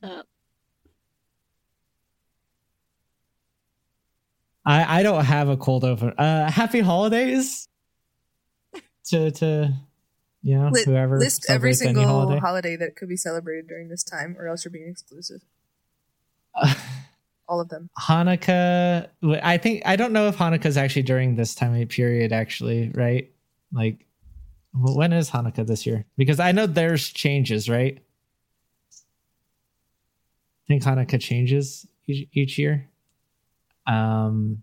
What's up? I I don't have a cold open. Uh, happy holidays to to you know Li- whoever list every single holiday. holiday. that could be celebrated during this time, or else you're being exclusive. All of them. Hanukkah. I think I don't know if Hanukkah is actually during this time of period. Actually, right? Like, when is Hanukkah this year? Because I know there's changes, right? I think Hanukkah changes each, each year. Um,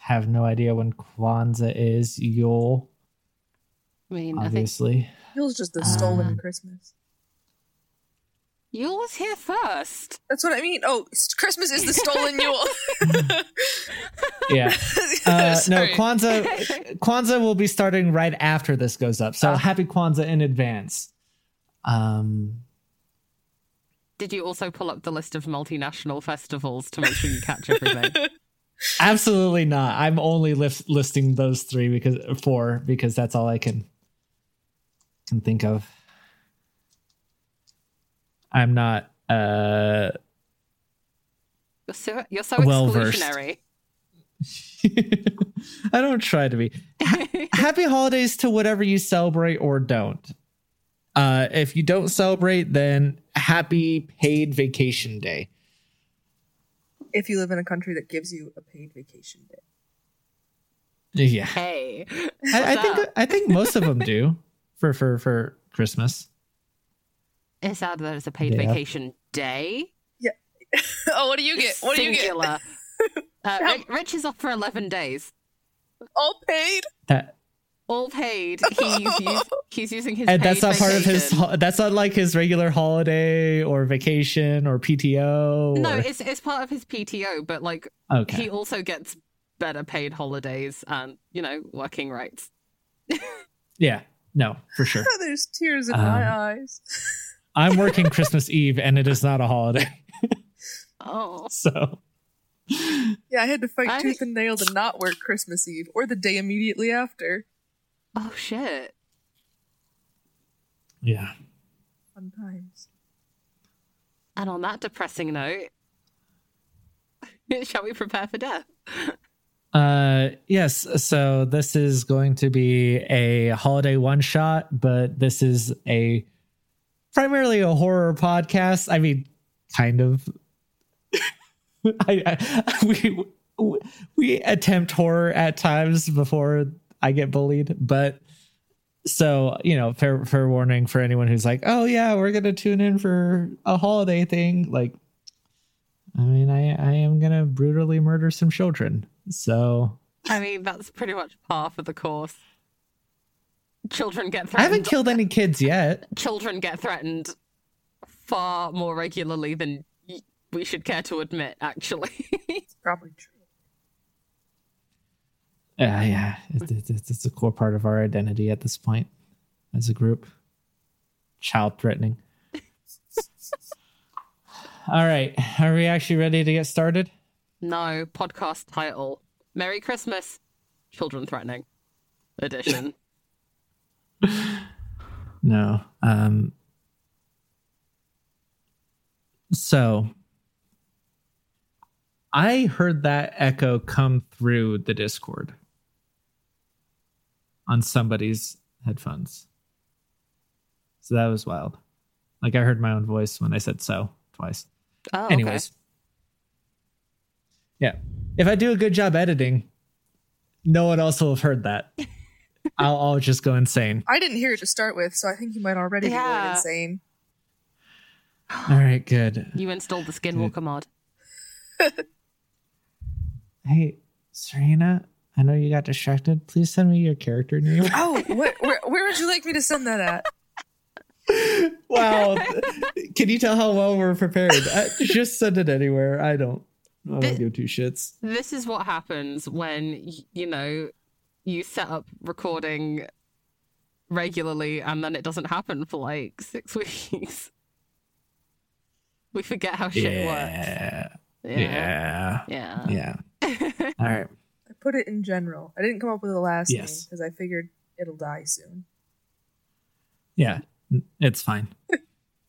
have no idea when Kwanzaa is. Yule, I mean, I obviously. Yule's just the stolen Um, Christmas. you was here first. That's what I mean. Oh, Christmas is the stolen Yule. Yeah. Uh, no, Kwanzaa. Kwanzaa will be starting right after this goes up. So Ah. happy Kwanzaa in advance. Um, Did you also pull up the list of multinational festivals to make sure you catch everything? absolutely not. I'm only list, listing those three because four because that's all I can can think of. I'm not. Uh, You're so, you're so Well-versed. exclusionary. I don't try to be. happy holidays to whatever you celebrate or don't. Uh, if you don't celebrate, then happy paid vacation day. if you live in a country that gives you a paid vacation day. Yeah, hey, I, I think? I think most of them do for for for Christmas. it's sad that it's a paid Yeah. vacation day. Yeah. oh, what do you get? What do you get? Singular. Uh, Rich is off for 11 days. All paid? That All paid. He's, used, he's using his and that's paid not part of his. That's not like his regular holiday or vacation or PTO. No, it's it's part of his PTO, but like okay. he also gets better paid holidays and you know working rights. yeah, no, for sure. There's tears in Um, my eyes. I'm working Christmas Eve, and it is not a holiday, Oh, so Yeah, I had to fight I- tooth and nail to not work Christmas Eve or the day immediately after. Oh shit! yeah. Fun times. And on that depressing note, shall we prepare for death? Uh, yes. So this is going to be a holiday one shot, but this is a primarily a horror podcast. I mean, kind of. I, I we we attempt horror at times before I get bullied, but so you know, fair fair warning for anyone who's like, oh yeah, we're gonna tune in for a holiday thing. Like, I mean, I I am gonna brutally murder some children. So I mean, that's pretty much par for the course. Children get threatened I haven't killed any kids yet. Children get threatened far more regularly than we should care to admit. Actually, It's probably true. Yeah, yeah, it's, it's, it's a core part of our identity at this point as a group. Child threatening. All right, are we actually ready to get started? no podcast title. Merry Christmas, children threatening edition. No. Um. So, I heard that echo come through the Discord on somebody's headphones. So that was wild. Like I heard my own voice when I said so twice. Oh, okay. Anyways. Yeah. If I do a good job editing, no one else will have heard that. I'll, I'll just go insane. I didn't hear it to start with, so I think you might already be going insane. All right, good. You installed the Skinwalker mod. Hey, Serena, I know you got distracted. Please send me your character name. Oh, where, where, where would you like me to send that at? wow. Can you tell how well we're prepared? Uh, just send it anywhere. I don't. I don't Thi- give two shits. This is what happens when you know you set up recording regularly and then it doesn't happen for like six weeks. We forget how shit Yeah. works. Yeah. Yeah. Yeah. All right. I put it in general. I didn't come up with a last name because I figured it'll die soon. Yeah, it's fine.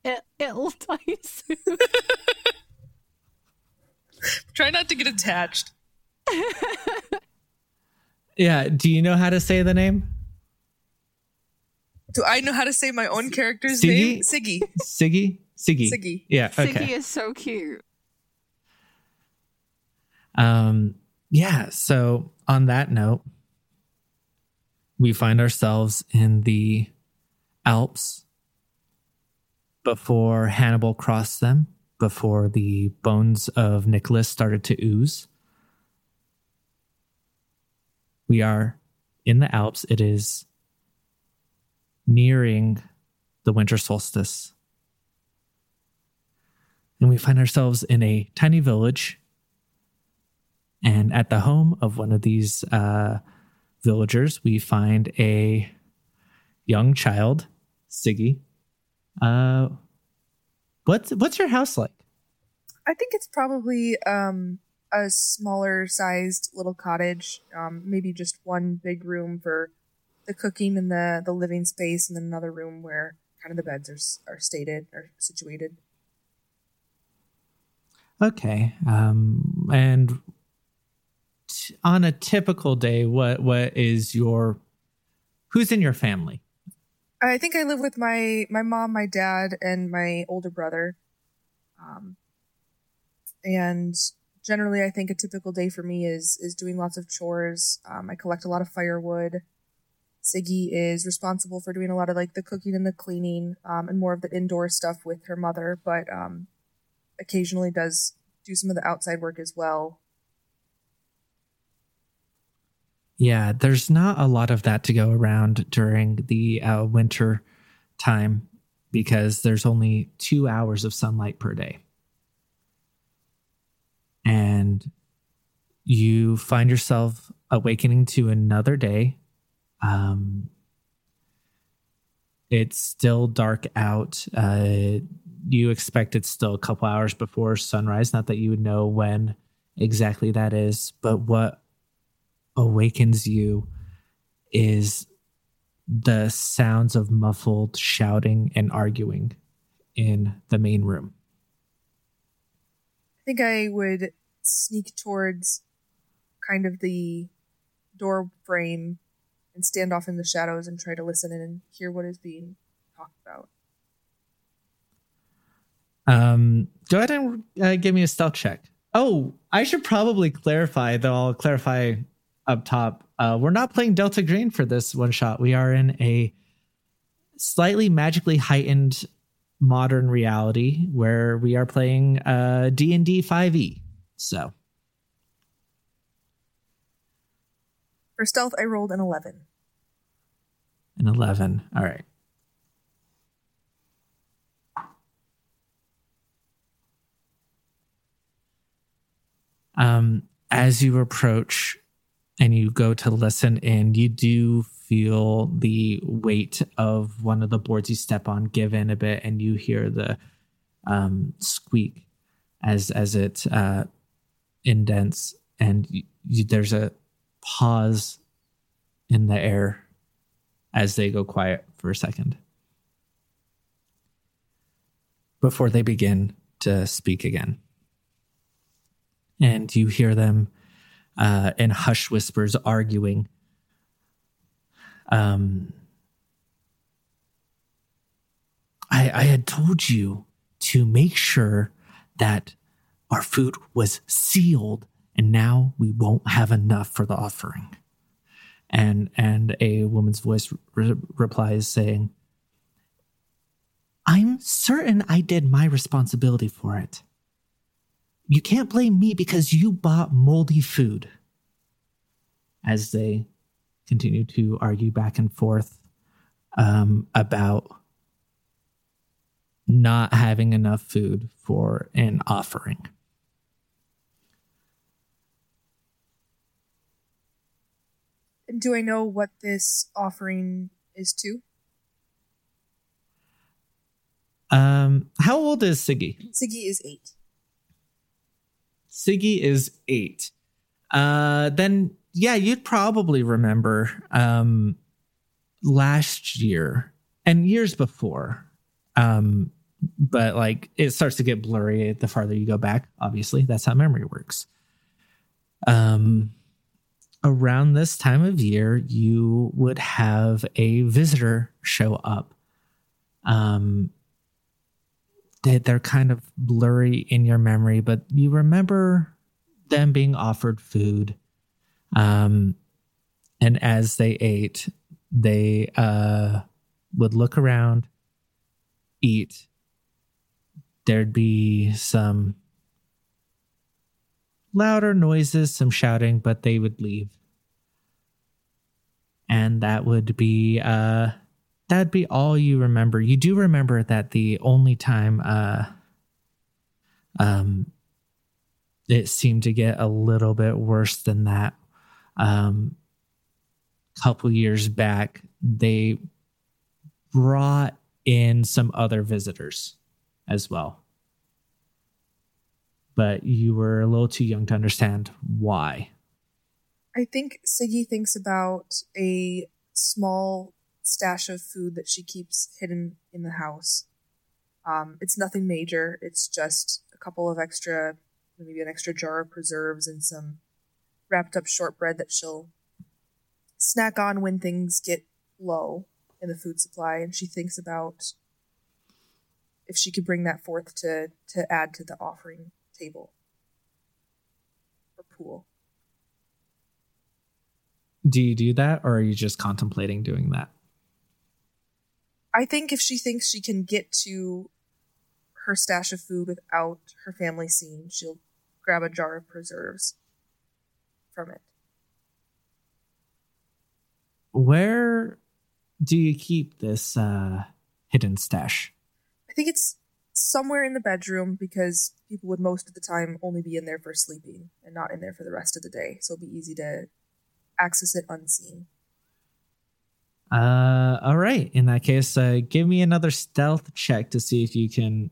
It, it'll die soon. Try not to get attached. Yeah, do you know how to say the name? Do I know how to say my own character's Siggy? name? Siggy. Siggy? Siggy. Siggy. Yeah, Siggy is so cute. Um, yeah, so on that note, we find ourselves in the Alps before Hannibal crossed them, before the bones of Nicholas started to ooze. We are in the Alps. It is nearing the winter solstice. And we find ourselves in a tiny village and at the home of one of these uh, villagers, we find a young child, Siggy. Uh, what's what's your house like? I think it's probably um, a smaller sized little cottage. Um, maybe just one big room for the cooking and the, the living space, and then another room where kind of the beds are are stated or situated. Okay. Um, and on a typical day, what what is your who's in your family? I think I live with my my mom, my dad, and my older brother. Um, and generally, I think a typical day for me is is doing lots of chores. Um, I collect a lot of firewood. Siggy is responsible for doing a lot of like the cooking and the cleaning, um, and more of the indoor stuff with her mother. But um, occasionally does do some of the outside work as well. Yeah, there's not a lot of that to go around during the uh, winter time because there's only two hours of sunlight per day. And you find yourself awakening to another day. Um, it's still dark out. Uh, you expect it's still a couple hours before sunrise. Not that you would know when exactly that is, but what awakens you is the sounds of muffled shouting and arguing in the main room. I think I would sneak towards kind of the door frame and stand off in the shadows and try to listen in and hear what is being talked about. Um, go ahead and uh, give me a stealth check. Oh, I should probably clarify, though I'll clarify up top. Uh, we're not playing Delta Green for this one shot. We are in a slightly magically heightened modern reality where we are playing uh, D&D 5e. So, For stealth, I rolled an 11. an 11. All right. Um, as you approach and you go to listen in, you do feel the weight of one of the boards you step on give in a bit, and you hear the um, squeak as as it uh, indents, and you, you, there's a pause in the air as they go quiet for a second before they begin to speak again. And you hear them uh, in hushed whispers arguing. Um, I, I had told you to make sure that our food was sealed, and now we won't have enough for the offering. And and a woman's voice re- replies saying, "I'm certain I did my responsibility for it. You can't blame me because you bought moldy food." As they continue to argue back and forth um, about not having enough food for an offering. And do I know what this offering is to? Um, how old is Siggy? Siggy is eight. Siggy is eight. Uh, then yeah, you'd probably remember. Um, last year and years before, um, but like it starts to get blurry the farther you go back. Obviously, that's how memory works. Um, around this time of year, you would have a visitor show up. Um, they, they're kind of blurry in your memory, but you remember them being offered food. Um, and as they ate, they uh, would look around, eat. There'd be some louder noises, some shouting, but they would leave. And that would be uh that'd be all you remember. You do remember that the only time uh um it seemed to get a little bit worse than that um couple years back they brought in some other visitors as well but you were a little too young to understand why I think Siggy thinks about a small stash of food that she keeps hidden in the house. Um, it's nothing major. It's just a couple of extra, maybe an extra jar of preserves and some wrapped up shortbread that she'll snack on when things get low in the food supply. And she thinks about if she could bring that forth to to add to the offering table or pool. do you do that or are you just contemplating doing that I think if she thinks she can get to her stash of food without her family seeing, she'll grab a jar of preserves from it. where do you keep this uh hidden stash I think it's somewhere in the bedroom because people would most of the time only be in there for sleeping and not in there for the rest of the day. So it'll be easy to access it unseen. Uh, all right. In that case, uh, give me another stealth check to see if you can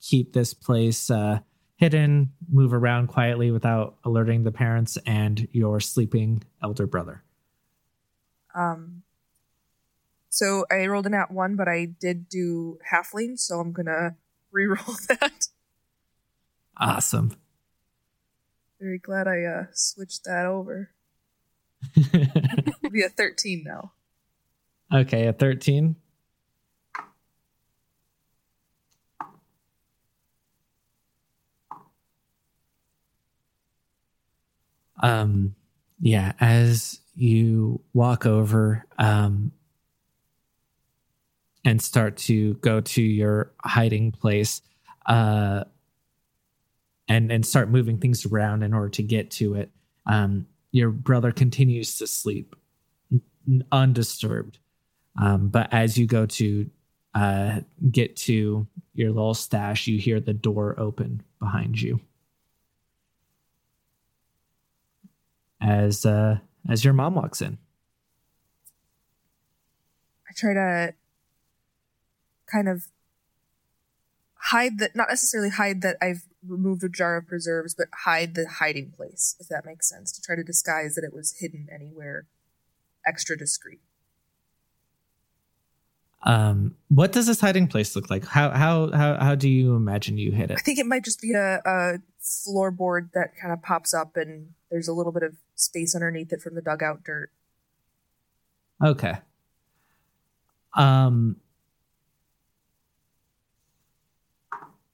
keep this place uh, hidden, move around quietly without alerting the parents and your sleeping elder brother. Um, so I rolled an at one, but I did do halfling, so I'm gonna re-roll that. Awesome. Very glad I uh, switched that over. It'll be a 13 now. Okay, a 13. Um, yeah, as you walk over, um, and start to go to your hiding place, uh, and and start moving things around in order to get to it. Um, your brother continues to sleep undisturbed. Um, but as you go to uh, get to your little stash, you hear the door open behind you. As uh, as your mom walks in. I try to kind of hide that, not necessarily hide that I've removed a jar of preserves, but hide the hiding place, if that makes sense, to try to disguise that it was hidden anywhere extra discreet. Um, what does this hiding place look like? How how how how do you imagine you hit it? I think it might just be a, a floorboard that kind of pops up and there's a little bit of space underneath it from the dugout dirt. Okay. Um,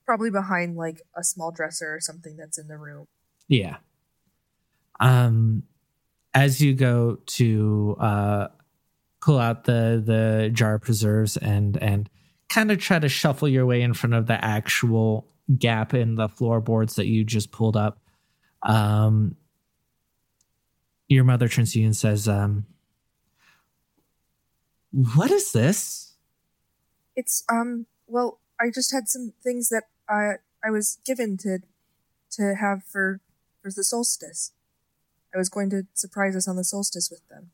Probably behind like a small dresser or something that's in the room. Yeah. Um as you go to uh pull out the the jar of preserves and and kind of try to shuffle your way in front of the actual gap in the floorboards that you just pulled up. Um your mother turns to you and says, um What is this? It's um well, I just had some things that I I was given to to have for for the solstice. I was going to surprise us on the solstice with them.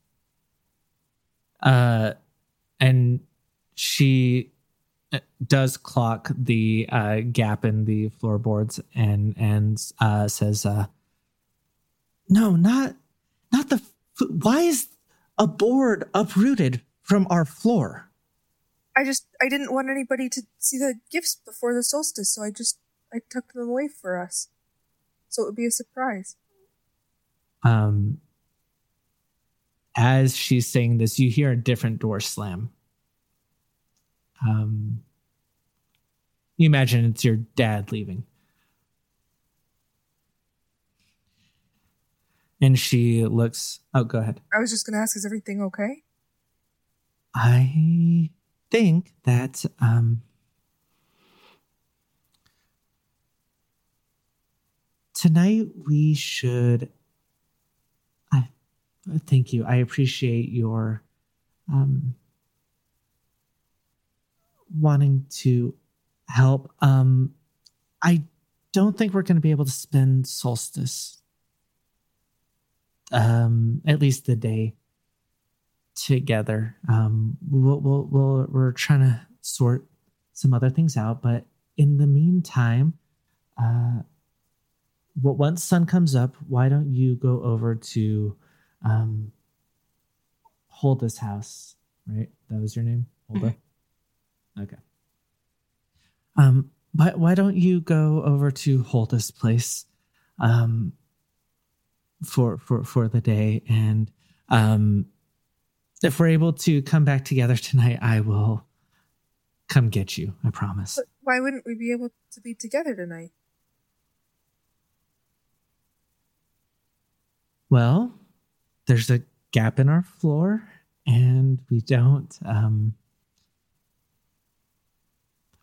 Uh, and she uh, does clock the uh, gap in the floorboards and and uh, says, uh, "No, not not the. Why is a board uprooted from our floor. I just I didn't want anybody to see the gifts before the solstice, so I just I tucked them away for us. So it would be a surprise. Um as she's saying this, you hear a different door slam. Um you imagine it's your dad leaving. And she looks oh go ahead. I was just gonna ask, is everything okay? I think that um tonight we should thank you. I appreciate your um wanting to help. Um I don't think we're going to be able to spend solstice um at least the day together. Um, we'll, we'll, we'll, we're trying to sort some other things out, but in the meantime, uh, well, once sun comes up, why don't you go over to um, Holda's house? Right, that was your name, Holda. Okay. Um, why why don't you go over to Holda's place, um, for for for the day and um if we're able to come back together tonight, I will come get you. I promise. But why wouldn't we be able to be together tonight? Well, there's a gap in our floor, and we don't. Um,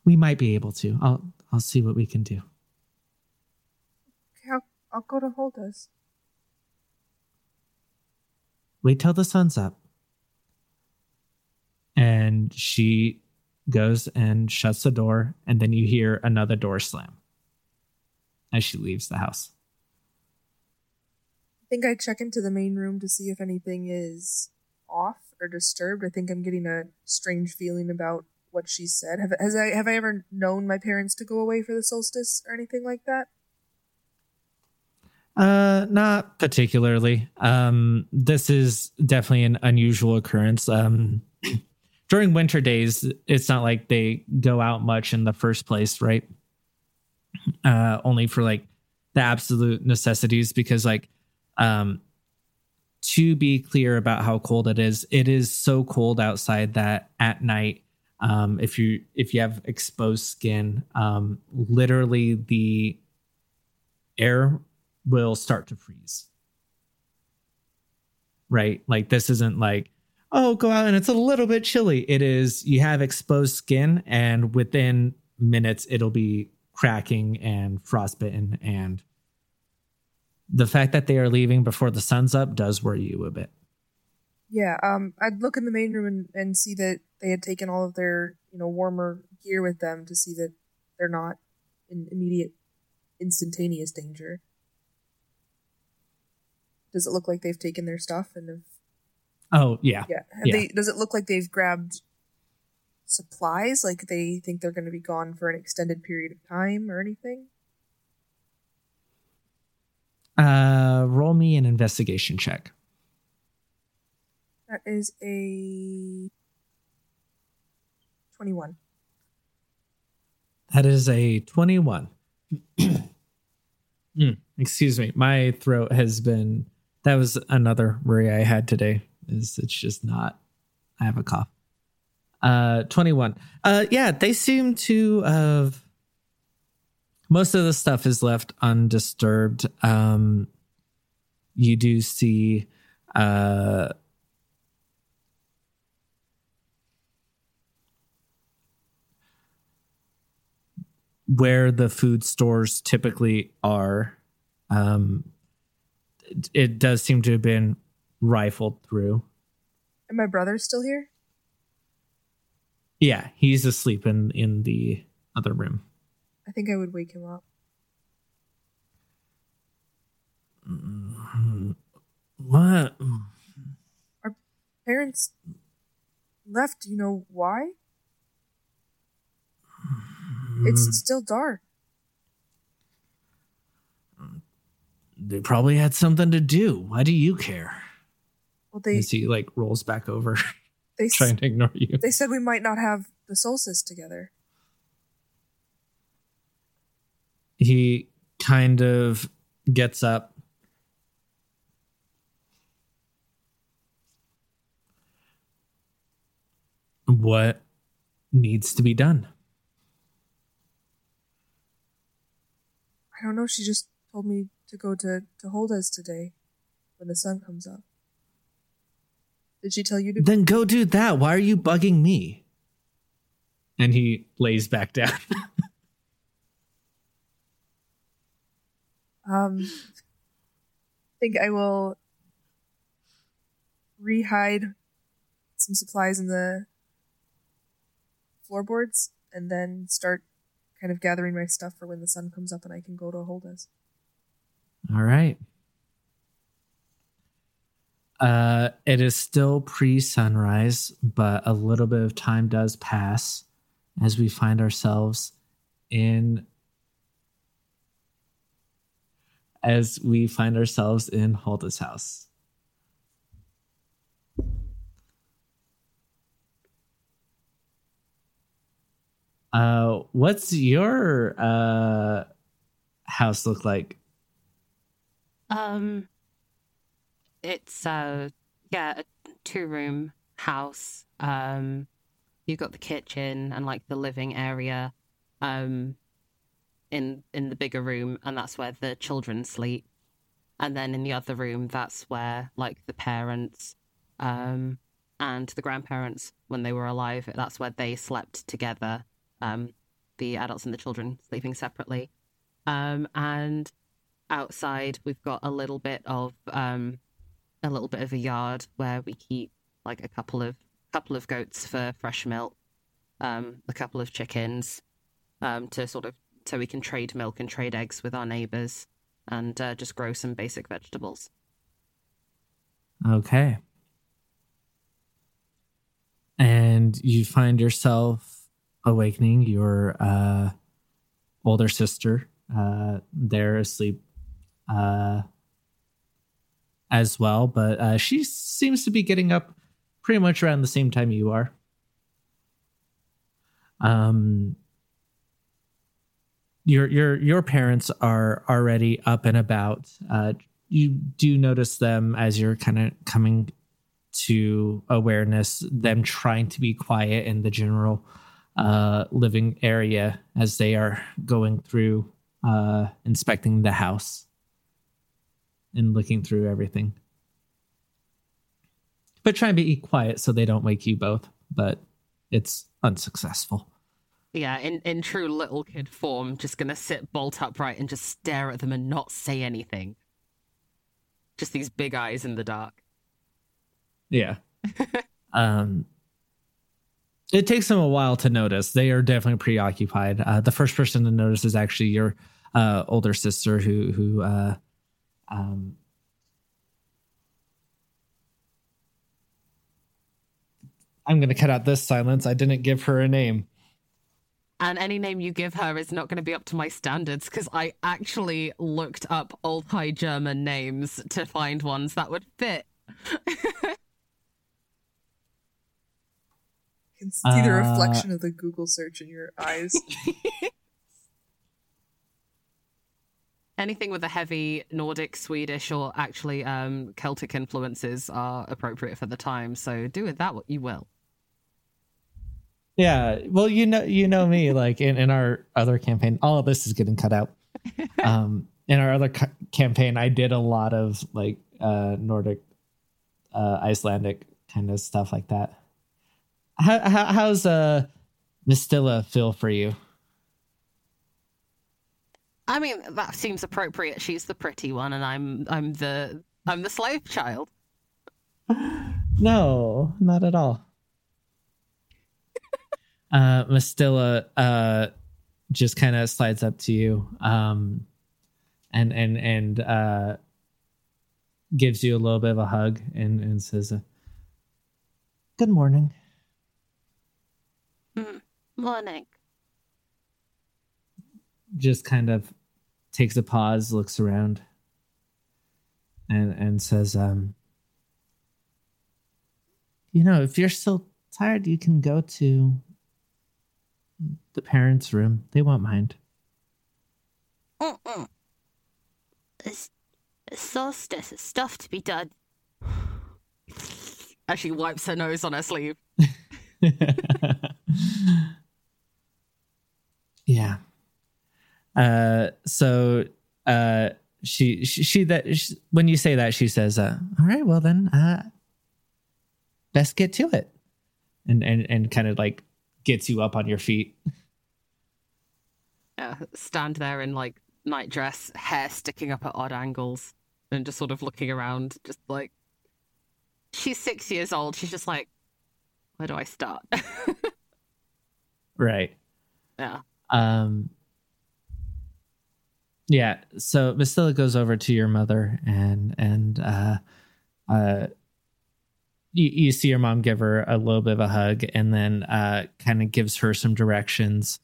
we might be able to. I'll I'll see what we can do. Okay, I'll, I'll go to Holda's. Wait till the sun's up. And she goes and shuts the door, and then you hear another door slam as she leaves the house. I think I check into the main room to see if anything is off or disturbed. I think I'm getting a strange feeling about what she said. Have has I have I ever known my parents to go away for the solstice or anything like that? Uh, not particularly. Um, this is definitely an unusual occurrence. Um, during winter days, it's not like they go out much in the first place, right? Uh, only for like the absolute necessities, because like, um, to be clear about how cold it is, it is so cold outside that at night, um, if you if you have exposed skin, um, literally the air will start to freeze. Right? Like this isn't like, oh, go out and it's a little bit chilly. It is you have exposed skin and within minutes it'll be cracking and frostbitten and the fact that they are leaving before the sun's up does worry you a bit. Yeah, um, I'd look in the main room and, and see that they had taken all of their, you know, warmer gear with them to see that they're not in immediate, instantaneous danger. Does it look like they've taken their stuff and have? Oh yeah, Yeah. Yeah. They, does it look like they've grabbed supplies? Like they think they're going to be gone for an extended period of time or anything? Uh, roll me an investigation check. That is a twenty-one. That is a 21. Mm, excuse me. My throat has been that was another worry I had today. Is it's just not I have a cough. Uh 21. Uh yeah, they seem to have most of the stuff is left undisturbed. Um you do see uh where the food stores typically are um it, does seem to have been rifled through And my brother's still here? yeah he's asleep in in the other room I think I would wake him up. Mm-hmm. what Our Parents left. Do you know why? It's mm-hmm. still dark. they probably had something to do why do you care Well, they as he like rolls back over They trying to ignore you. they said we might not have the solstice together. He kind of gets up. What needs to be done? I don't know. She just told me to go to to Holda's today when the sun comes up. Did she tell you to? Then go do that. Why are you bugging me? And he lays back down. Um, I think I will rehide some supplies in the floorboards and then start kind of gathering my stuff for when the sun comes up and I can go to Holda's. All right. Uh, it is still pre sunrise, but a little bit of time does pass as we find ourselves in. As we find ourselves in Hulda's house. Uh, what's your uh house look like? Um, it's uh, yeah, a two room house. Um, you've got the kitchen and like the living area, um, in in the bigger room, and that's where the children sleep. And then in the other room, that's where like the parents, um, and the grandparents, when they were alive, that's where they slept together. Um, the adults and the children sleeping separately. Um, and outside we've got a little bit of um a little bit of a yard where we keep like a couple of couple of goats for fresh milk um a couple of chickens um to sort of so we can trade milk and trade eggs with our neighbors and uh, just grow some basic vegetables Okay. And you find yourself awakening your uh, older sister. Uh, they're asleep uh, as well, but uh, she seems to be getting up pretty much around the same time you are. Um, your your your parents are already up and about. Uh, you do notice them as you're kind of coming to awareness. Them trying to be quiet in the general uh, living area as they are going through uh, inspecting the house and looking through everything. But try and be quiet so they don't wake you both. But it's unsuccessful. Yeah in in true little kid form just gonna sit bolt upright and just stare at them and not say anything just these big eyes in the dark Yeah. um, it takes them a while to notice. They are definitely preoccupied. Uh, the first person to notice is actually your uh, older sister, who who uh, um, I'm going to cut out this silence. I didn't give her a name. And any name you give her is not going to be up to my standards because I actually looked up old High German names to find ones that would fit. I can see the Uh, reflection of the Google search in your eyes. Anything with a heavy Nordic, Swedish, or actually um, Celtic influences are appropriate for the time. So do with that what you will. Yeah, well, you know, you know me. Like in, in our other campaign, all of this is getting cut out. Um, in our other ca- campaign, I did a lot of like uh, Nordic, uh, Icelandic kind of stuff like that. How, how how's uh Mistilla feel for you? I mean, that seems appropriate. She's the pretty one, and I'm I'm the I'm the slave child. No, not at all. Uh Mistilla uh just kind of slides up to you um and and and uh gives you a little bit of a hug and and says uh, good morning Morning. just kind of takes a pause looks around and and says um you know if you're still tired, you can go to the parents' room. They won't mind. Mm-mm. There's, there's so there's stuff to be done. As she wipes her nose on her sleeve. yeah. Uh, so uh, she, she she that she, when you say that she says, uh, "All right, well then, uh, best get to it," and and and kind of like gets you up on your feet. Yeah, stand there in like nightdress, hair sticking up at odd angles, and just sort of looking around, just like she's six years old. She's just like, where do I start? right. Yeah. Um. Yeah. So Bastilla goes over to your mother and and uh, uh, you, you see your mom give her a little bit of a hug and then uh, kind of gives her some directions,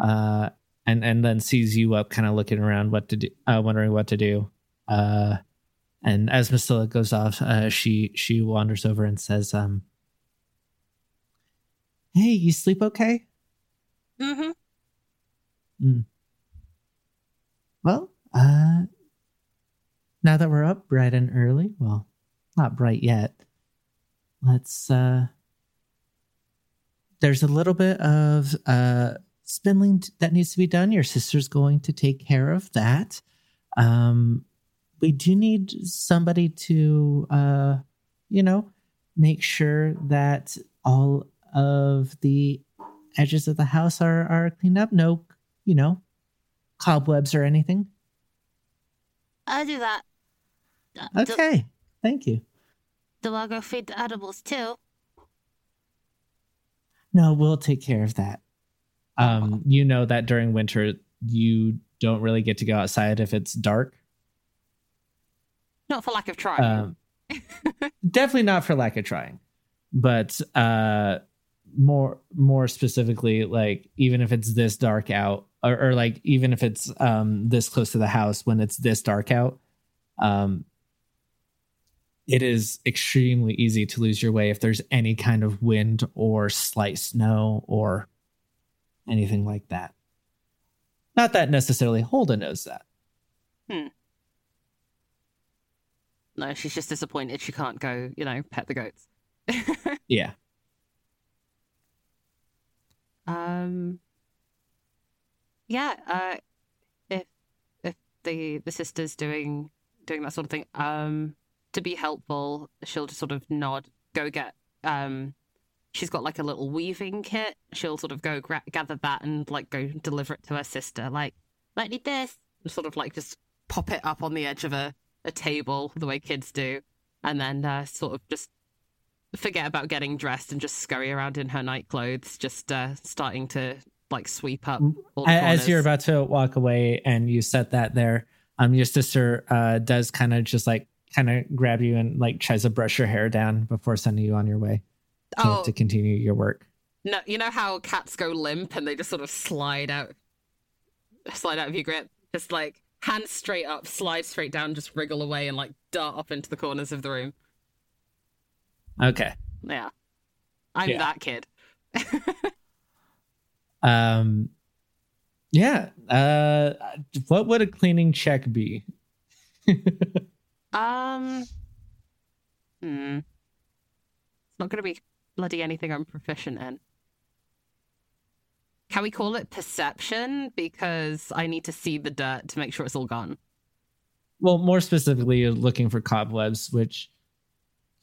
uh, and and then sees you up, kind of looking around what to do, uh, wondering what to do. Uh, and as Bastilla goes off, uh, she she wanders over and says, um, "Hey, you sleep okay?" Mm-hmm. Mm. Well, uh, now that we're up bright and early, well, not bright yet. Let's. uh There's a little bit of uh spindling that needs to be done. Your sister's going to take care of that. Um, we do need somebody to, uh, you know, make sure that all of the edges of the house are are cleaned up. No, you know, cobwebs or anything. I'll do that. Okay, thank you. Do I go feed the animals too? No, we'll take care of that. Um, you know that during winter you don't really get to go outside if it's dark. Not for lack of trying. Um, definitely not for lack of trying, but uh, more more specifically, like even if it's this dark out, or, or like even if it's um, this close to the house when it's this dark out, um, it is extremely easy to lose your way if there's any kind of wind or slight snow or anything like that. Not that necessarily Holden knows that. no, she's just disappointed she can't go, you know, pet the goats. Yeah. Um. Yeah. Uh, if if the the sister's doing doing that sort of thing, um, to be helpful, she'll just sort of nod, go get um. She's got like a little weaving kit. She'll sort of go gra- gather that and like go deliver it to her sister. Like, might need this. And sort of like just pop it up on the edge of a, a table the way kids do, and then uh, sort of just forget about getting dressed and just scurry around in her night clothes, just uh, starting to like sweep up. All the A- as you're about to walk away and you set that there um your sister uh does kind of just like kind of grab you and like tries to brush your hair down before sending you on your way to, Oh. to continue your work No, you know how cats go limp and they just sort of slide out, slide out of your grip, just like hands straight up, slide straight down, just wriggle away and like dart up into the corners of the room. okay Yeah, I'm Yeah. that kid. um yeah uh what would a cleaning check be Um, hmm, it's not going to be bloody anything I'm proficient in. Can we call it perception? Because I need to see the dirt to make sure it's all gone. well more specifically you're looking for cobwebs which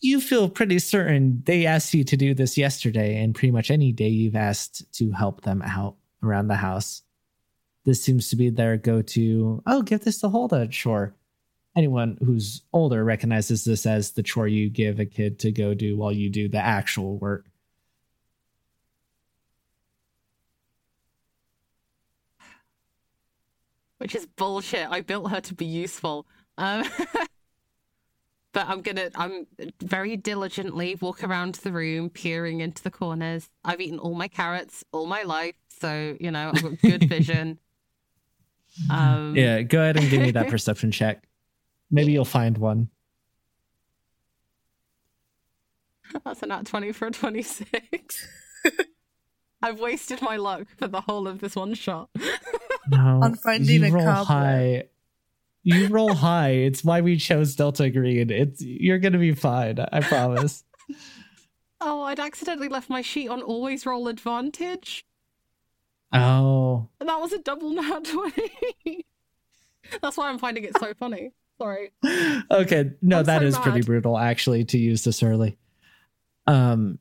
you feel pretty certain they asked you to do this yesterday and pretty much any day you've asked to help them out around the house this seems to be their go-to oh give this to Hulda chore anyone who's older recognizes this as the chore you give a kid to go do while you do the actual work which is bullshit. I built her to be useful. Um, but I'm gonna, I'm very diligently walk around the room, peering into the corners. I've eaten all my carrots all my life, so you know I've got good vision. Um, yeah go ahead and give me that perception check maybe you'll find one That's a nat 20 for a 26. I've wasted my luck for the whole of this one shot. No, On finding you a roll cobweb. high. You roll high. It's why we chose Delta Green. It's you're gonna be fine. I promise. Oh, I'd accidentally left my sheet on always roll advantage. oh, And that was a double nat 20. That's why I'm finding it so funny. Sorry. okay. No, I'm that so is pretty brutal actually to use this early. Um,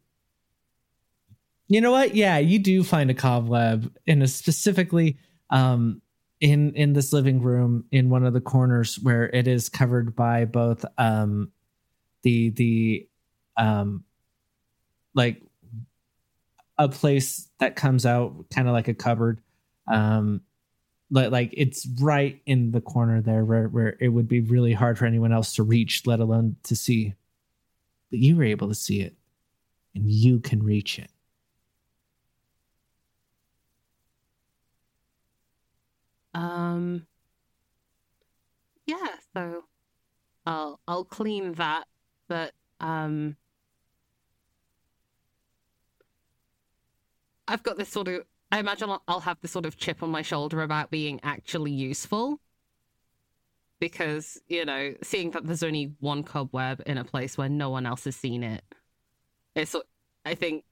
you know what? Yeah, you do find a cobweb in a specifically um in in this living room in one of the corners where it is covered by both um the the um like a place that comes out kind of like a cupboard um like it's right in the corner there where where it would be really hard for anyone else to reach let alone to see. But you were able to see it and you can reach it. Um Yeah, so I'll I'll clean that, but um I've got this sort of I imagine I'll, I'll have this sort of chip on my shoulder about being actually useful. Because, you know, seeing that there's only one cobweb in a place where no one else has seen it, it's I think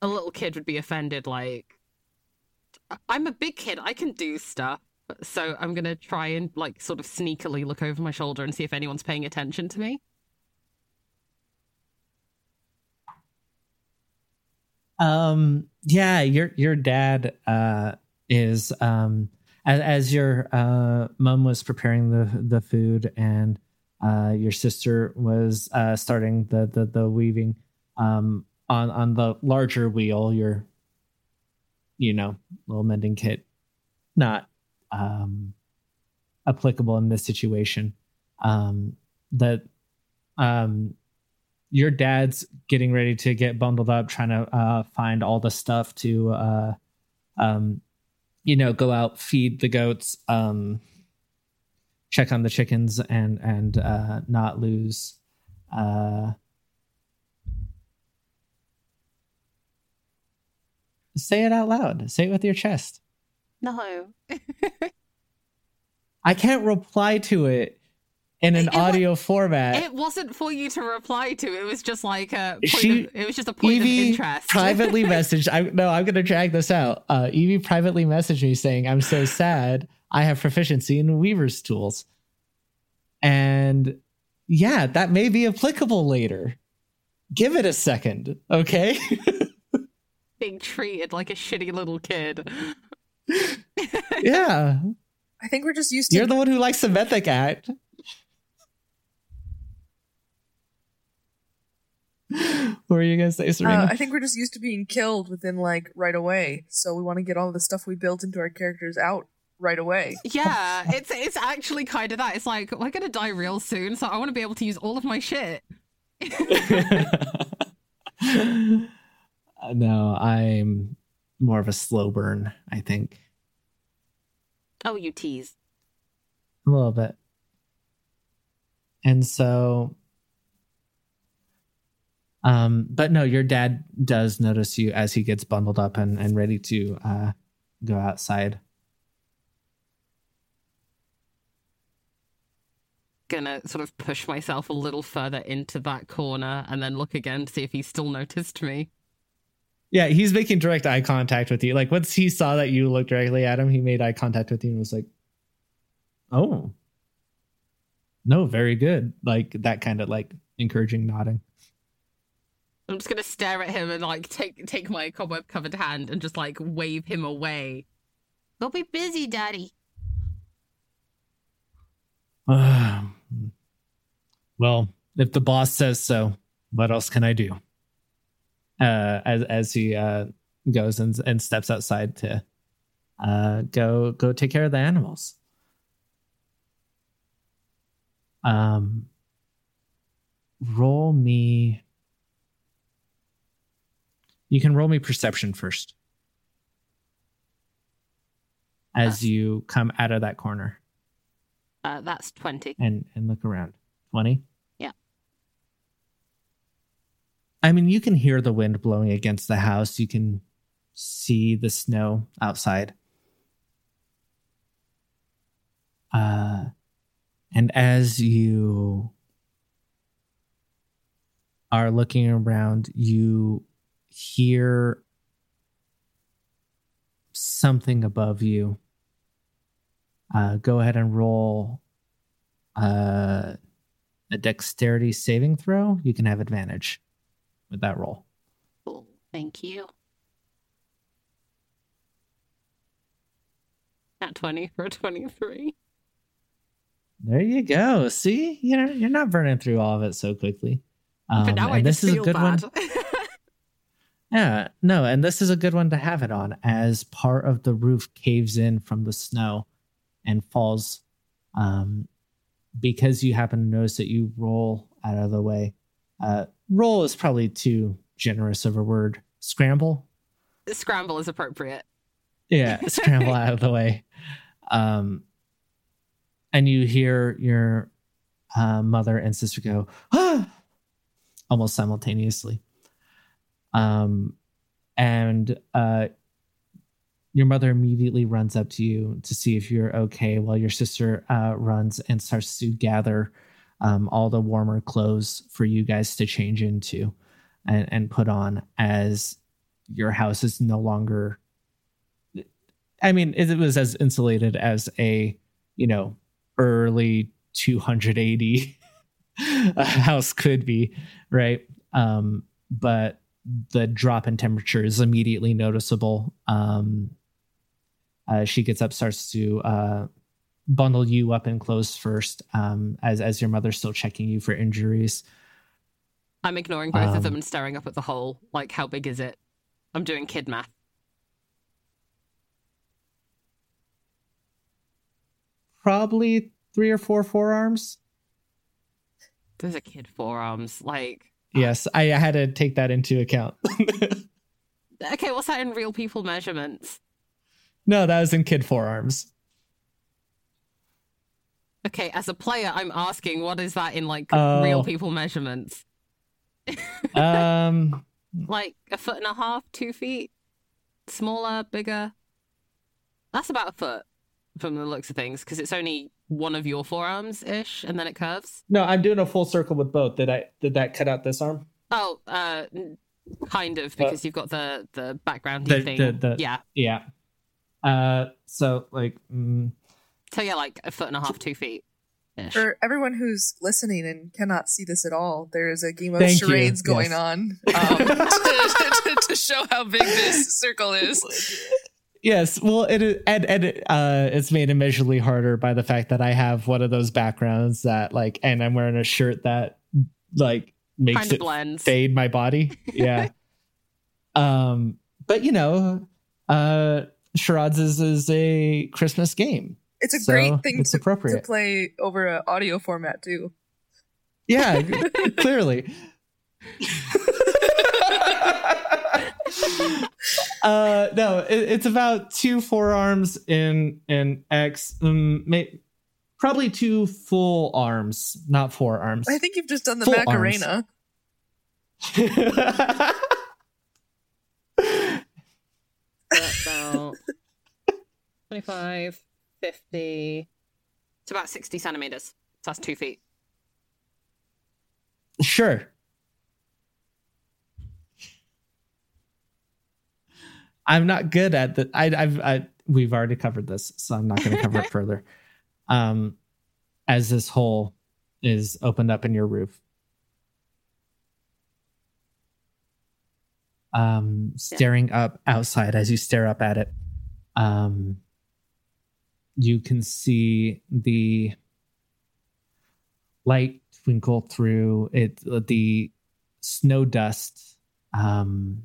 a little kid would be offended like I'm a big kid. I can do stuff. So I'm gonna try and like sort of sneakily look over my shoulder and see if anyone's paying attention to me. Um yeah your your dad uh is um as, as your uh mom was preparing the the food and uh your sister was uh starting the the, the weaving um on on the larger wheel your you know little mending kit not um applicable in this situation. Um that um your dad's getting ready to get bundled up trying to uh find all the stuff to uh um you know go out feed the goats um check on the chickens and and uh not lose uh say it out loud say it with your chest No. i can't reply to it in an It wa- audio format It wasn't for you to reply to. It was just like a point She- of, it was just a point Evie of interest. privately messaged. I no, I'm gonna drag this out. Uh, Evie privately messaged me saying, "I'm so sad. I have proficiency in Weaver's tools," and yeah, that may be applicable later. Give it a second, okay? Being treated like a shitty little kid. yeah, I think we're just used to you're the one who likes the Mythic Act. What were you gonna say, Serena? Uh, I think we're just used to being killed within like right away. So we want to get all the stuff we built into our characters out right away. Yeah, it's it's actually kind of that. It's like we're gonna die real soon, so I want to be able to use all of my shit. no, I'm more of a slow burn, I think. Oh, you tease. A little bit. And so um but no, your dad does notice you as he gets bundled up and, and ready to uh go outside. Gonna sort of push myself a little further into that corner and then look again to see if he still noticed me. Yeah, he's making direct eye contact with you. Like once he saw that you looked directly at him, he made eye contact with you and was like, "Oh, no, very good." Like that kind of like encouraging nodding. I'm just gonna stare at him and like take take my cobweb covered hand and just like wave him away. Go be busy, Daddy. well, if the boss says so, what else can I do? Uh, as as he uh, goes and and steps outside to uh, go go take care of the animals. Um, roll me. You can roll me perception first, as you come out of that corner Uh, that's twenty. and and look around. Twenty. Yeah. I mean, you can hear the wind blowing against the house. You can see the snow outside. Uh, and as you are looking around, you hear something above you. Uh, go ahead and roll uh, a dexterity saving throw. You can have advantage with that roll. Cool. Thank you. At 20 for a 23. There you go. See, you know you're not burning through all of it so quickly. Um, but now I this is a good bad. one. Yeah, no, and this is a good one to have it on as part of the roof caves in from the snow and falls. Um, because you happen to notice that you roll out of the way. Uh, roll is probably too generous of a word. Scramble, Scramble is appropriate. yeah, scramble out of the way. Um, and you hear your uh, mother and sister go ah! almost simultaneously. Um, and uh, your mother immediately runs up to you to see if you're okay, while your sister uh, runs and starts to gather um, all the warmer clothes for you guys to change into and, and put on as your house is no longer I mean, it was as insulated as a, you know, early 280 a house could be, right? Um, but the drop in temperature is immediately noticeable. Um, uh, she gets up, starts to uh, bundle you up in clothes first, um, as as your mother's still checking you for injuries. I'm ignoring both of them Um, and staring up at the hole. Like, how big is it? I'm doing kid math. Probably three or four forearms. There's a kid forearms. Like, Yes, I had to take that into account. okay, what's that in real people measurements? no, that was in kid forearms. Okay, as a player, I'm asking, what is that in like Oh. real people measurements? Um, Like a foot and a half, two feet, smaller, bigger. That's about a foot from the looks of things, because it's only one of your forearms ish, and then it curves. no, I'm doing a full circle with both. Did I? Did that cut out this arm? Oh, uh, kind of, because you've got the the background The- thing. the- the- Yeah. Yeah. Uh, so like, mm, So yeah, like a foot and a half, two feet. For everyone who's listening and cannot see this at all, there is a game of Thank you, charades going yes. on um, to, to show how big this circle is. Yes. Well, it is- and and it, uh, it's made immeasurably harder by the fact that I have one of those backgrounds that like, and I'm wearing a shirt that like makes Kind of it blends. fade my body. Yeah. um, but you know, uh, charades is, is a Christmas game. It's a So, great thing it's to, to play over an audio format too. Yeah, clearly. uh no it, it's about two forearms in in x um, may, probably two full arms not forearms I think you've just done the Full Macarena. about 25, 50. It's about 60 centimeters. So that's two feet. sure i'm not good at the i i've I, we've already covered this so i'm not going to cover it further. Um as this hole is opened up in your roof. Um staring up outside as you stare up at it. Um you can see the light twinkle through it the snow dust um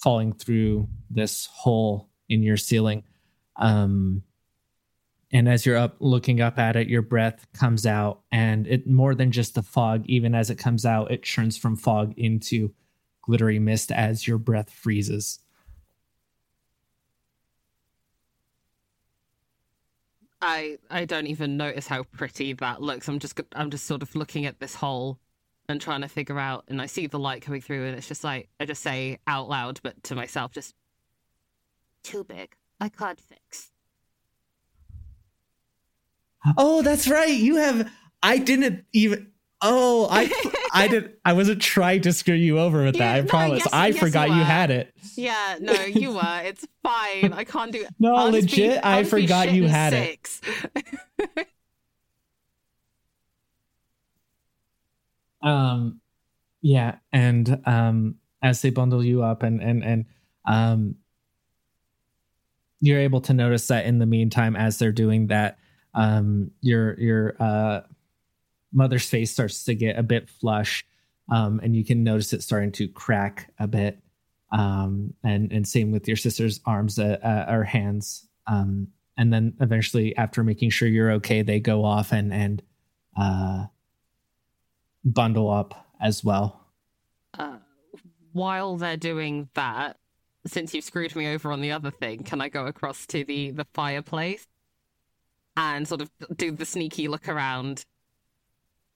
falling through this hole in your ceiling. Um and as you're up looking up at it your breath comes out and it more than just the fog even as it comes out it turns from fog into glittery mist as your breath freezes. I I don't even notice how pretty that looks. I'm just I'm just sort of looking at this hole and trying to figure out. And I see the light coming through, and it's just like I just say out loud, but to myself, just Too big. I can't fix. Oh, that's right. You have. I didn't even. Oh, I I did. I wasn't trying to screw you over with that. Yeah, I no, promise. yes, I yes, forgot you you had it. yeah, no, you were. It's fine. I can't do. No, I'll be- legit. I'll I forgot you had it. Um, yeah, and um, as they bundle you up, and and and um, you're able to notice that in the meantime, as they're doing that, um, your your uh, mother's face starts to get a bit flush, um, and you can notice it starting to crack a bit. Um, and and same with your sister's arms uh, uh, or hands. Um, and then eventually, after making sure you're okay, they go off and and uh, bundle up as well. uh, while they're doing that, since you've screwed me over on the other thing, can I go across to the the fireplace and sort of do the sneaky look around,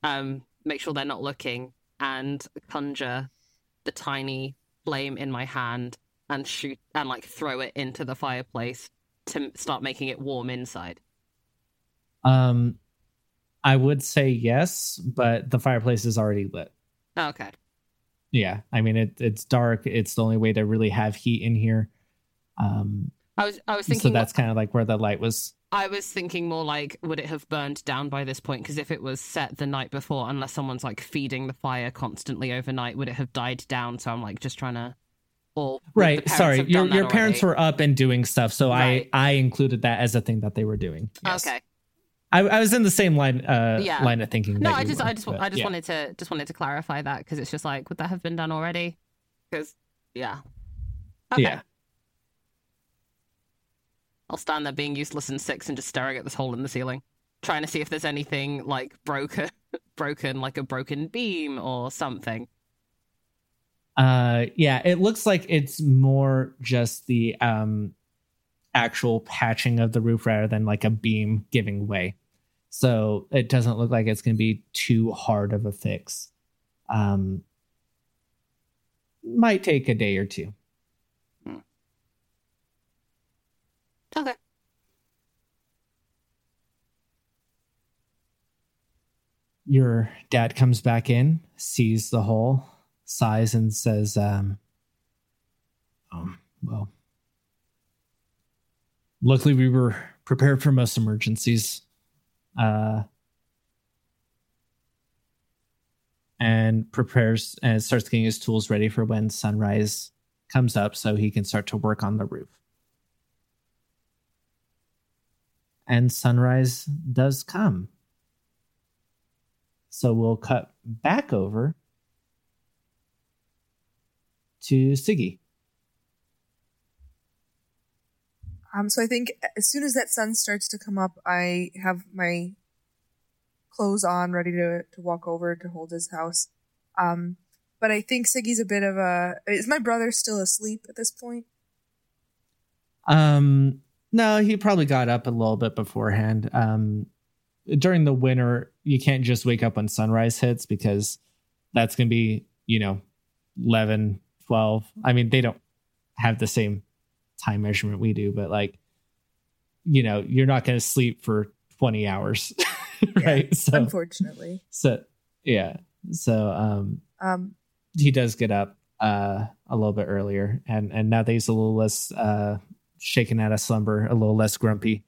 um, make sure they're not looking, and conjure the tiny flame in my hand and shoot and like throw it into the fireplace to start making it warm inside. Um, I would say yes, but the fireplace is already lit. Okay. Yeah, I mean it. It's dark. It's the only way to really have heat in here. Um, I was I was thinking so that's kind of like where the light was. I was thinking more like, would it have burned down by this point? Because if it was set the night before, unless someone's like feeding the fire constantly overnight, would it have died down? So I'm like just trying to. Or Right. Sorry, your your parents were up and doing stuff, so Right. I I included that as a thing that they were doing. Yes. Okay. I, I was in the same line uh Yeah. line of thinking. No, I just, were, I just, but I just yeah. wanted to, just wanted to clarify that because it's just like, would that have been done already? Because, yeah. Okay. Yeah. I'll stand there being useless and six and just staring at this hole in the ceiling, trying to see if there's anything like broken, broken, like a broken beam or something. Uh, yeah, it looks like it's more just the um actual patching of the roof rather than like a beam giving way. So it doesn't look like it's going to be too hard of a fix. Um, might take a day or two. Okay. Your dad comes back in, sees the hole, sighs, and says, um, um, well, luckily we were prepared for most emergencies. Uh, and prepares and starts getting his tools ready for when sunrise comes up so he can start to work on the roof. And sunrise does come. So we'll cut back over to Siggy. Um, so I think as soon as that sun starts to come up, I have my clothes on, ready to to walk over to Holda's house. Um, but I think Siggy's a bit of a. Is my brother still asleep at this point? Um, no, he probably got up a little bit beforehand. Um, during the winter, you can't just wake up when sunrise hits because that's going to be, you know, 11, 12. I mean, they don't have the same time measurement we do, but like, you know, you're not going to sleep for 20 hours, right? so, Unfortunately, so yeah. So, um, um, he does get up uh a little bit earlier and and now that he's a little less uh shaken out of slumber a little less grumpy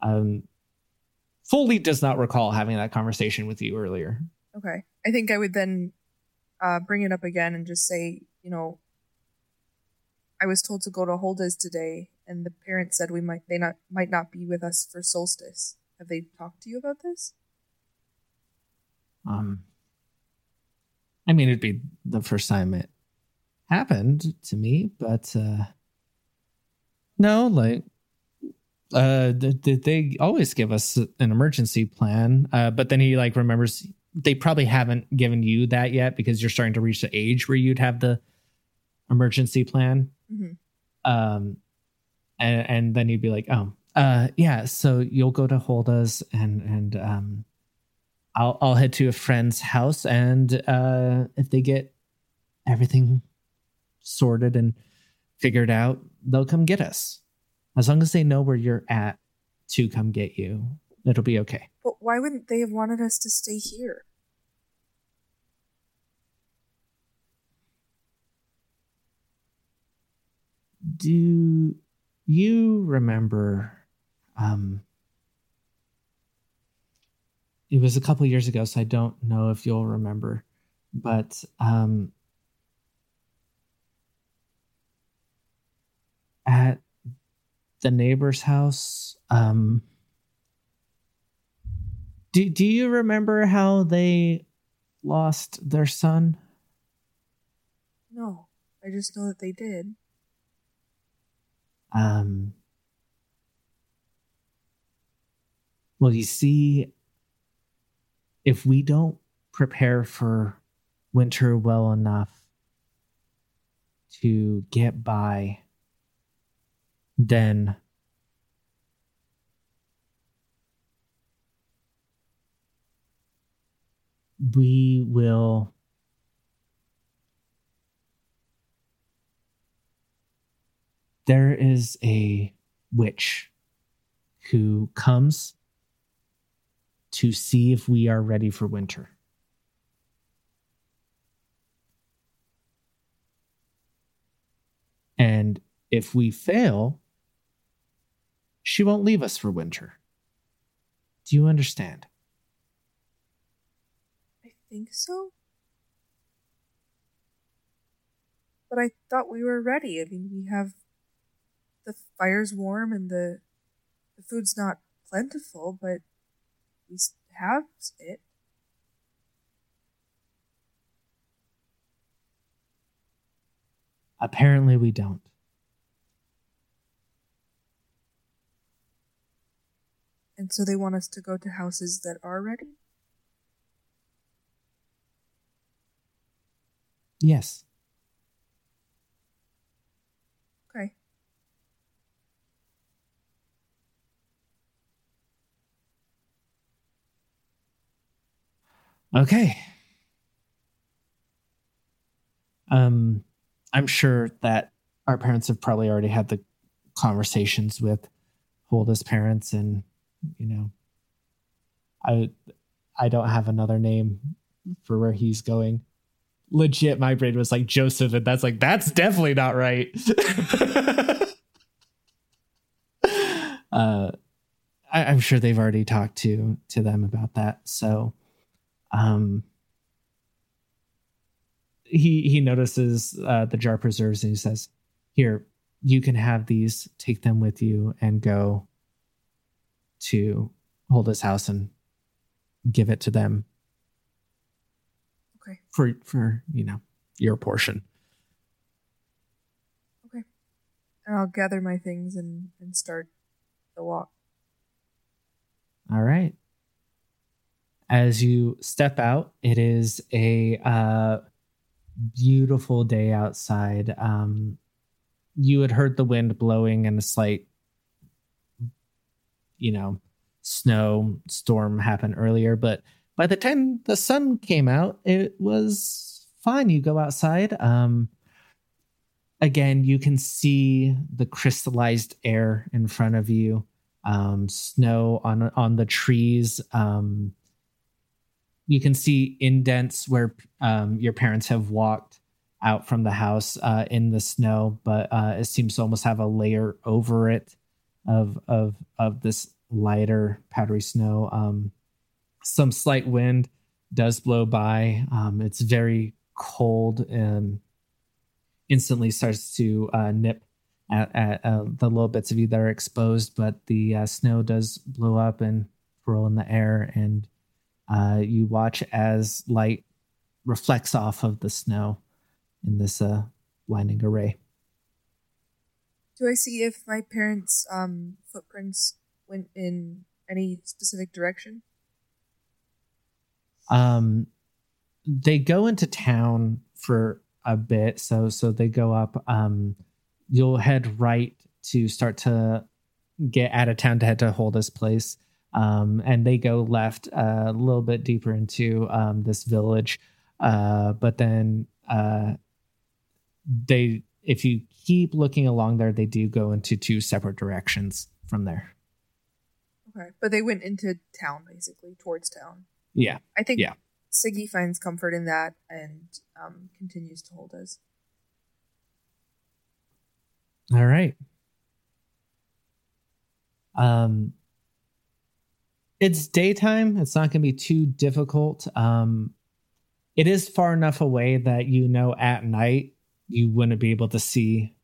um fully does not recall having that conversation with you earlier okay. I think I would then uh, bring it up again and just say, you know, I was told to go to Holda's today, and the parents said we might they not might not be with us for solstice. Have they talked to you about this? um i mean it'd be the first time it happened to me but uh no like uh th- th- they always give us an emergency plan uh but then he like remembers they probably haven't given you that yet because you're starting to reach the age where you'd have the emergency plan hmm um and and then you'd be like oh uh yeah so you'll go to holda's and and um I'll I'll head to a friend's house, and uh, if they get everything sorted and figured out, they'll come get us. As long as they know where you're at to come get you, it'll be okay. But why wouldn't they have wanted us to stay here? Do you remember? Um, it was a couple years ago, so I don't know if you'll remember, but um, at the neighbor's house, um, do do you remember how they lost their son? No, I just know that they did. Um, well, you see, if we don't prepare for winter well enough to get by, then we will there is a witch who comes to see if we are ready for winter. And if we fail, she won't leave us for winter. Do you understand? I think so. But I thought we were ready. I mean, we have the fire's warm and the the food's not plentiful, but we have it. Apparently, we don't. And so they want us to go to houses that are ready? Yes. Okay. Okay. Um, I'm sure that our parents have probably already had the conversations with Holda's parents, and you know, I I don't have another name for where he's going. Legit, my brain was like Joseph, and that's like that's definitely not right. uh, I, I'm sure they've already talked to to them about that. So, um, he he notices uh, the jar preserves and he says, "Here, you can have these. Take them with you and go to hold Holda's house and give it to them Okay. for for you know your portion." Okay. And I'll gather my things and, and start the walk. All right. As you step out, it is a uh, beautiful day outside. Um, you had heard the wind blowing and a slight, you know, snow storm happen earlier, but by the time the sun came out, it was fine. You go outside. Um, again, you can see the crystallized air in front of you um, snow on on the trees. Um, you can see indents where um, your parents have walked out from the house uh, in the snow, but uh, it seems to almost have a layer over it of of of this lighter powdery snow. Um, some slight wind does blow by. Um, it's very cold and instantly starts to uh, nip at, at uh, the little bits of you that are exposed, but the uh, snow does blow up and whirl in the air, and uh, you watch as light reflects off of the snow in this uh, blinding array. Do I see if my parents' um, footprints went in any specific direction? Um, they go into town for a bit, so so they go up. Um, you'll head right to start to get out of town to head to Holda's place. Um, and they go left uh, a little bit deeper into um, this village. Uh, but then uh, they, if you keep looking along there, they do go into two separate directions from there. Okay, but they went into town basically towards town. Yeah. I think Yeah. Siggy finds comfort in that and um, continues to Holda's. All right. Um, it's daytime. It's not going to be too difficult. Um, it is far enough away that you know at night you wouldn't be able to see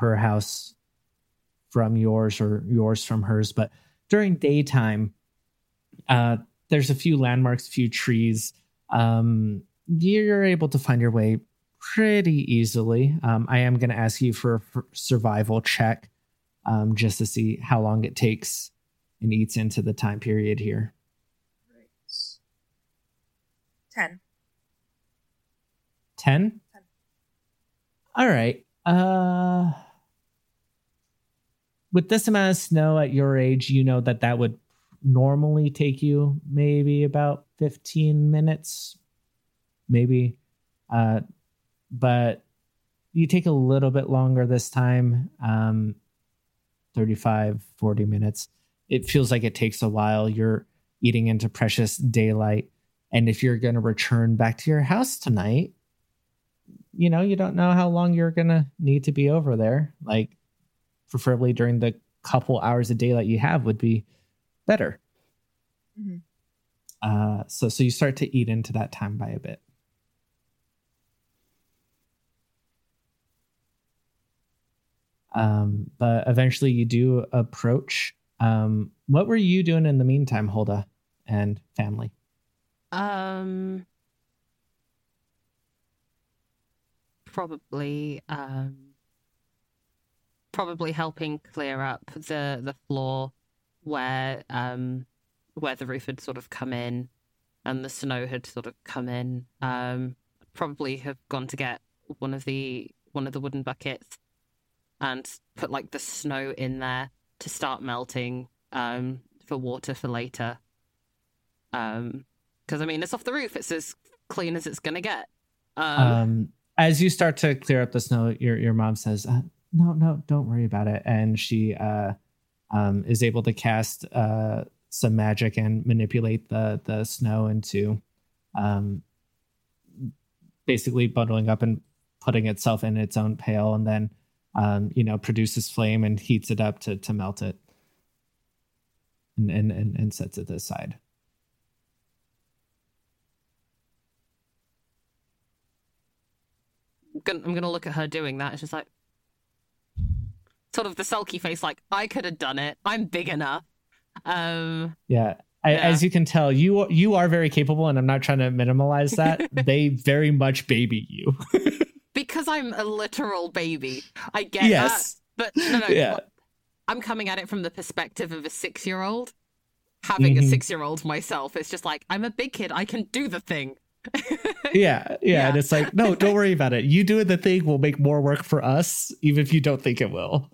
her house from yours or yours from hers. But during daytime, uh, there's a few landmarks, a few trees. Um, you're able to find your way pretty easily. Um, I am going to ask you for a survival check um, just to see how long it takes and eats into the time period here. Right. Ten. 10? Ten. All right. Uh, with this amount of snow at your age, you know that that would normally take you maybe about 15 minutes, maybe. Uh, but you take a little bit longer this time um, 35, 40 minutes. It feels like it takes a while. You're eating into precious daylight. And if you're going to return back to your house tonight, you know, you don't know how long you're going to need to be over there. Like, preferably during the couple hours of daylight you have would be better. Mhm. Uh, so, so you start to eat into that time by a bit. Um, but eventually you do approach. Um, what were you doing in the meantime, Holda and family? Um, probably, um, probably helping clear up the the floor where um where the roof had sort of come in and the snow had sort of come in. Um, probably have gone to get one of the one of the wooden buckets and put like the snow in there to start melting um for water for later. Um, because I mean it's off the roof; it's as clean as it's gonna get. Um, um, as you start to clear up the snow, your your mom says, uh, "No, no, don't worry about it," and she uh, um, is able to cast uh, some magic and manipulate the the snow into um, basically bundling up and putting itself in its own pail, and then um, you know produces flame and heats it up to to melt it, and and and, and sets it aside. I'm gonna look at her doing that. It's just like sort of the sulky face, like I could have done it. I'm big enough. Um, Yeah. I, Yeah. As you can tell, you you are very capable, and I'm not trying to minimalize that. they very much baby you. because I'm a literal baby. I get yes. that, but no, no. Yeah. I'm coming at it from the perspective of a six year old. Having Mhm. a six year old myself, it's just like I'm a big kid. I can do the thing. Yeah, yeah, Yeah. And it's like, no, don't worry about it. You doing the thing will make more work for us, even if you don't think it will.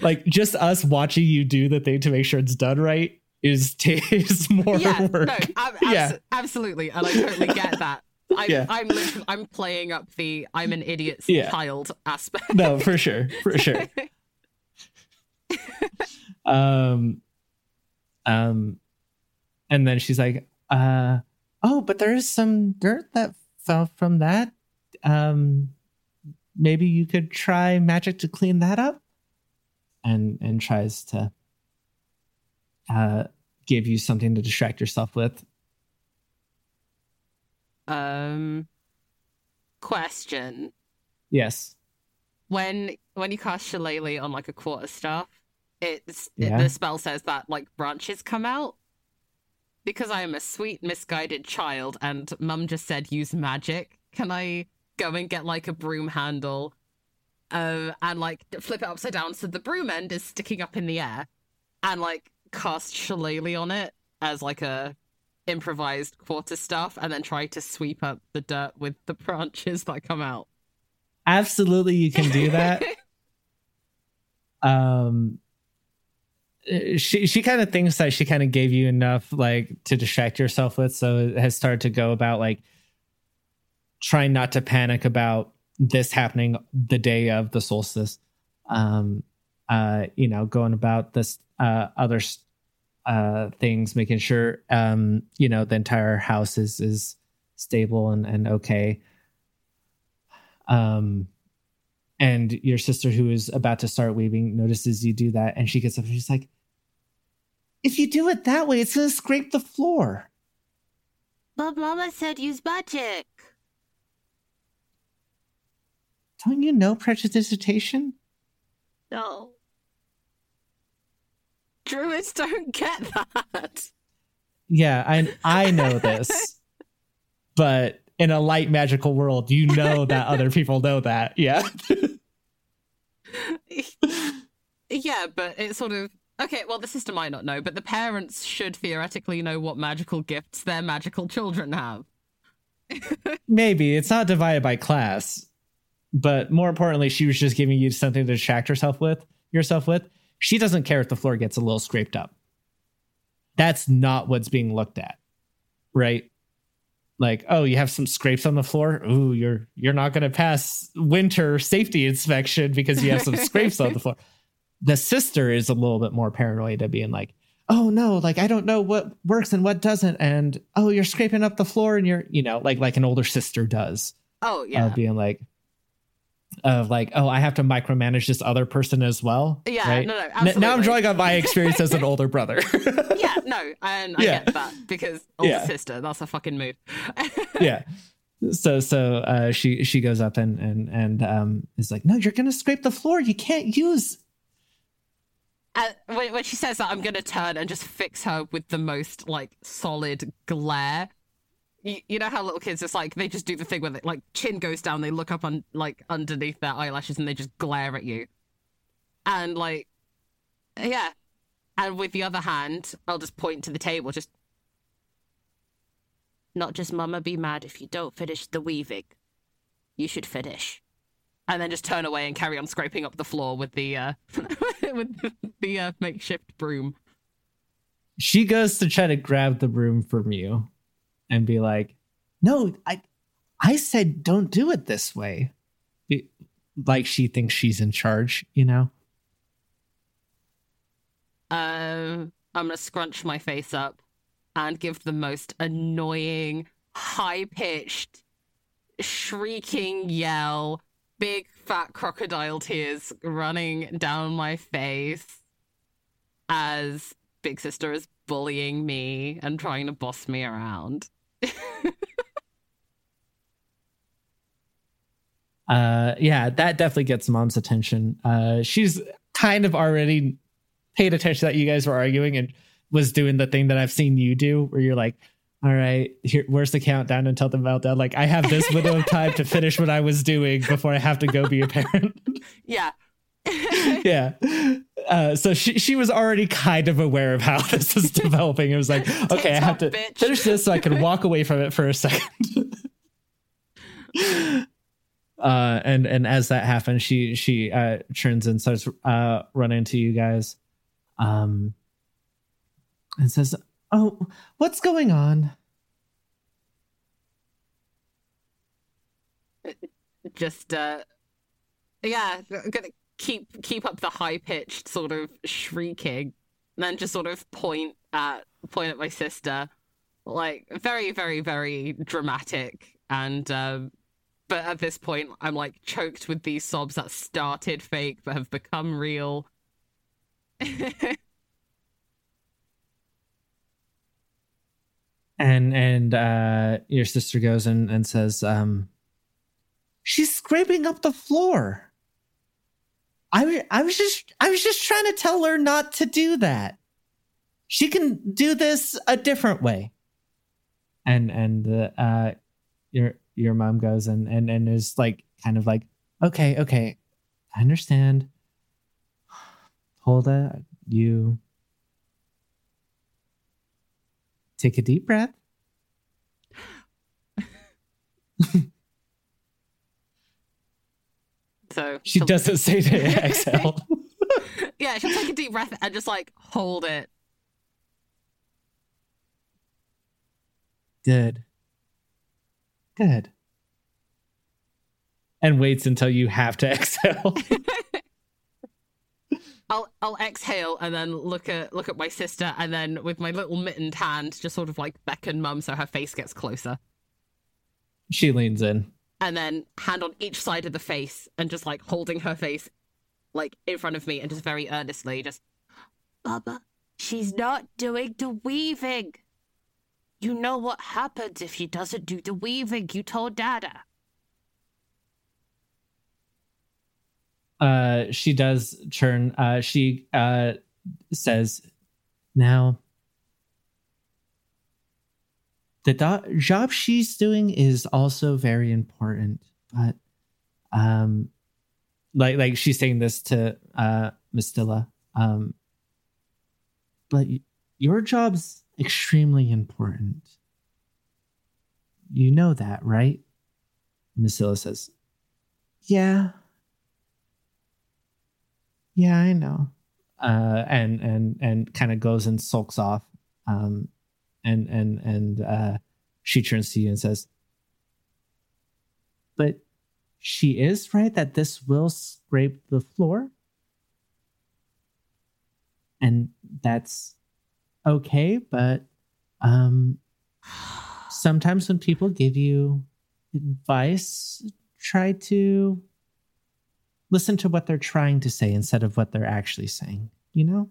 Like just us watching you do the thing to make sure it's done right is is more yeah, work. no, ab- Yeah. abs- absolutely, and I totally get that. I'm, Yeah. I'm, I'm playing up the I'm an idiot's Yeah. child aspect. no, for sure, for sure. um, um, and then she's like, uh, oh, but there is some dirt that fell from that. Um, maybe you could try magic to clean that up. And and tries to uh give you something to distract yourself with. Um, question: Yes. When when you cast Shillelagh on like a quarter staff, it's Yeah. it, the spell says that like branches come out. Because I am a sweet misguided child, and Mum just said use magic. Can I go and get like a broom handle, uh, and like flip it upside down so the broom end is sticking up in the air, and like cast Shillelagh on it as like a improvised quarter staff, and then try to sweep up the dirt with the branches that come out. Absolutely you can do that. um she she kind of thinks that she kind of gave you enough like to distract yourself with, so it has started to go about like trying not to panic about this happening the day of the solstice. Um, uh, you know, going about this uh other uh things, making sure um you know the entire house is is stable and and okay. Um and your sister who is about to start weaving notices you do that and she gets up and she's like if you do it that way it's going to scrape the floor But Mama said use magic. don't you know prestidigitation No. Druids don't get that. yeah i i know this but in a light magical world you know that other people know that yeah yeah, but it's sort of okay. Well, the sister might not know, but the parents should theoretically know what magical gifts their magical children have. maybe it's not divided by class but more importantly she was just giving you something to distract herself with yourself with she doesn't care if the floor gets a little scraped up. That's not what's being looked at right? Like oh you have some scrapes on the floor? Ooh you're you're not going to pass winter safety inspection because you have some scrapes on the floor. The sister is a little bit more paranoid at being like oh no like i don't know what works and what doesn't. And oh you're scraping up the floor and you're you know like like an older sister does. Oh yeah. yeah, being like of like oh i have to micromanage this other person as well yeah. right? No, no. N- now i'm drawing on my experience as an older brother yeah, no, and I Yeah. get that because older Yeah. sister, that's a fucking move. yeah so so uh she she goes up and and and um is like no you're gonna scrape the floor you can't use And when, when she says that, I'm gonna turn and just fix her with the most like solid glare. You, you know how little kids just like they just do the thing where they, like chin goes down, they look up on like underneath their eyelashes and they just glare at you, and like, yeah. And with the other hand, I'll just point to the table, just Not just Mama be mad if you don't finish the weaving. You should finish. and then just turn away and carry on scraping up the floor with the uh with the, the uh, makeshift broom. she goes to try to grab the broom from you and be like no i i said don't do it this way It- like she thinks she's in charge you know Um, I'm gonna scrunch my face up and give the most annoying, high pitched, shrieking yell, big fat crocodile tears running down my face as Big Sister is bullying me and trying to boss me around. uh yeah that definitely gets mom's attention. Uh she's kind of already paid attention that you guys were arguing and was doing the thing that i've seen you do where you're like all right here where's the countdown until the meltdown? Like i have this window of time to finish what i was doing before i have to go be a parent. Yeah. yeah. Uh so she she was already kind of aware of how this is developing. It was like okay i have to bitch. finish this so i can walk away from it for a second. Uh and and as that happens she she uh turns and starts uh running to you guys um and says oh what's going on? Just uh yeah gonna keep keep up the high pitched sort of shrieking and then just sort of point at point at my sister. Like very very very dramatic. And um but at this point i'm like choked with these sobs that started fake but have become real. And and uh your sister goes and and says um she's scraping up the floor i wa- i was just i was just trying to tell her not to do that. She can do this a different way. And and uh, uh your your mom goes and and and is like kind of like okay okay i understand. Hold Holda, you take a deep breath. so She doesn't say to exhale. yeah, she'll take a deep breath and just like hold it. Good. Good. And waits until you have to exhale. I'll I'll exhale and then look at look at my sister and then with my little mittened hand just sort of like beckon mum so her face gets closer. she leans in. And then hand on each side of the face and just like holding her face like in front of me and just very earnestly just Baba, she's not doing the weaving. You know what happens if she doesn't do the weaving. You told Dada. uh she does turn uh she uh says now the do- job she's doing is also very important but um like like she's saying this to uh Mistilla um but your job's extremely important you know that right Mistilla says yeah yeah, I know. Uh, and and and kind of goes and sulks off. Um, and and and uh, she turns to you and says, "But she is right that this will scrape the floor, and that's okay. But um, sometimes when people give you advice, try to." listen to what they're trying to say instead of what they're actually saying, you know?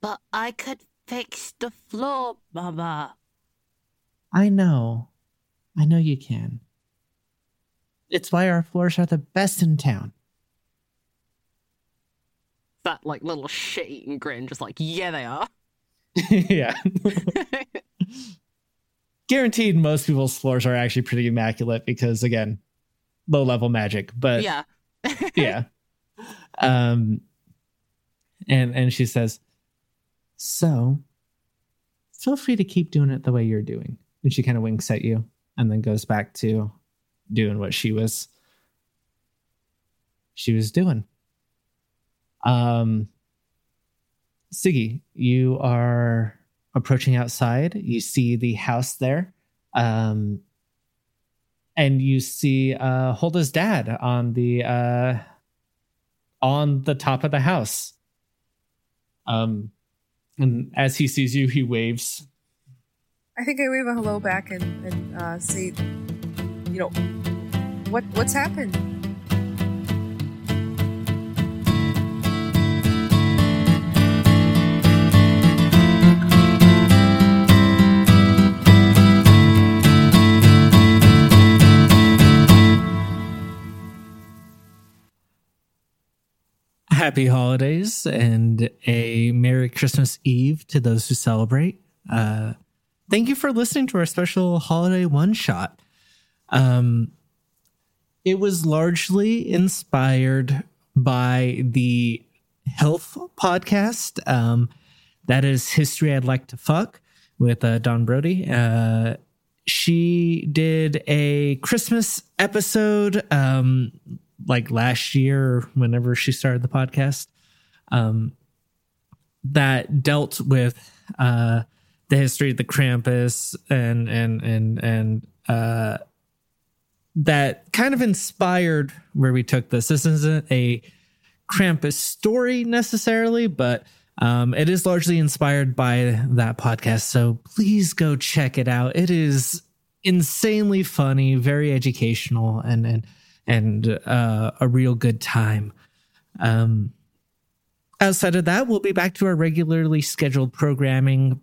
But I could fix the floor, Mama. I know. I know you can. It's why our floors are the best in town. that like little shit eating grin, just like, yeah they are. yeah. Guaranteed most people's floors are actually pretty immaculate because again, low level magic. But yeah. yeah. Um and and she says, "So, feel free to keep doing it the way you're doing." And she kind of winks at you and then goes back to doing what she was she was doing. Um Siggy, you are approaching outside. You see the house there. Um and you see uh Holda's dad on the uh on the top of the house. Um and as he sees you, he waves. I think I wave a hello back and, and uh, say, you know, what what's happened? Happy holidays and a Merry Christmas Eve to those who celebrate. Uh, thank you for listening to our special holiday one shot. Um, it was largely inspired by the HILF podcast. Um, that is History I'd Like to Fuck with uh, Don Brody. Uh, she did a Christmas episode um, like last year whenever she started the podcast um, that dealt with uh, the history of the Krampus and and and and uh, that kind of inspired where we took this. This isn't a Krampus story necessarily, but um, it is largely inspired by that podcast. So please go check it out. It is insanely funny, very educational, and and and uh, a real good time. Um, outside of that, we'll be back to our regularly scheduled programming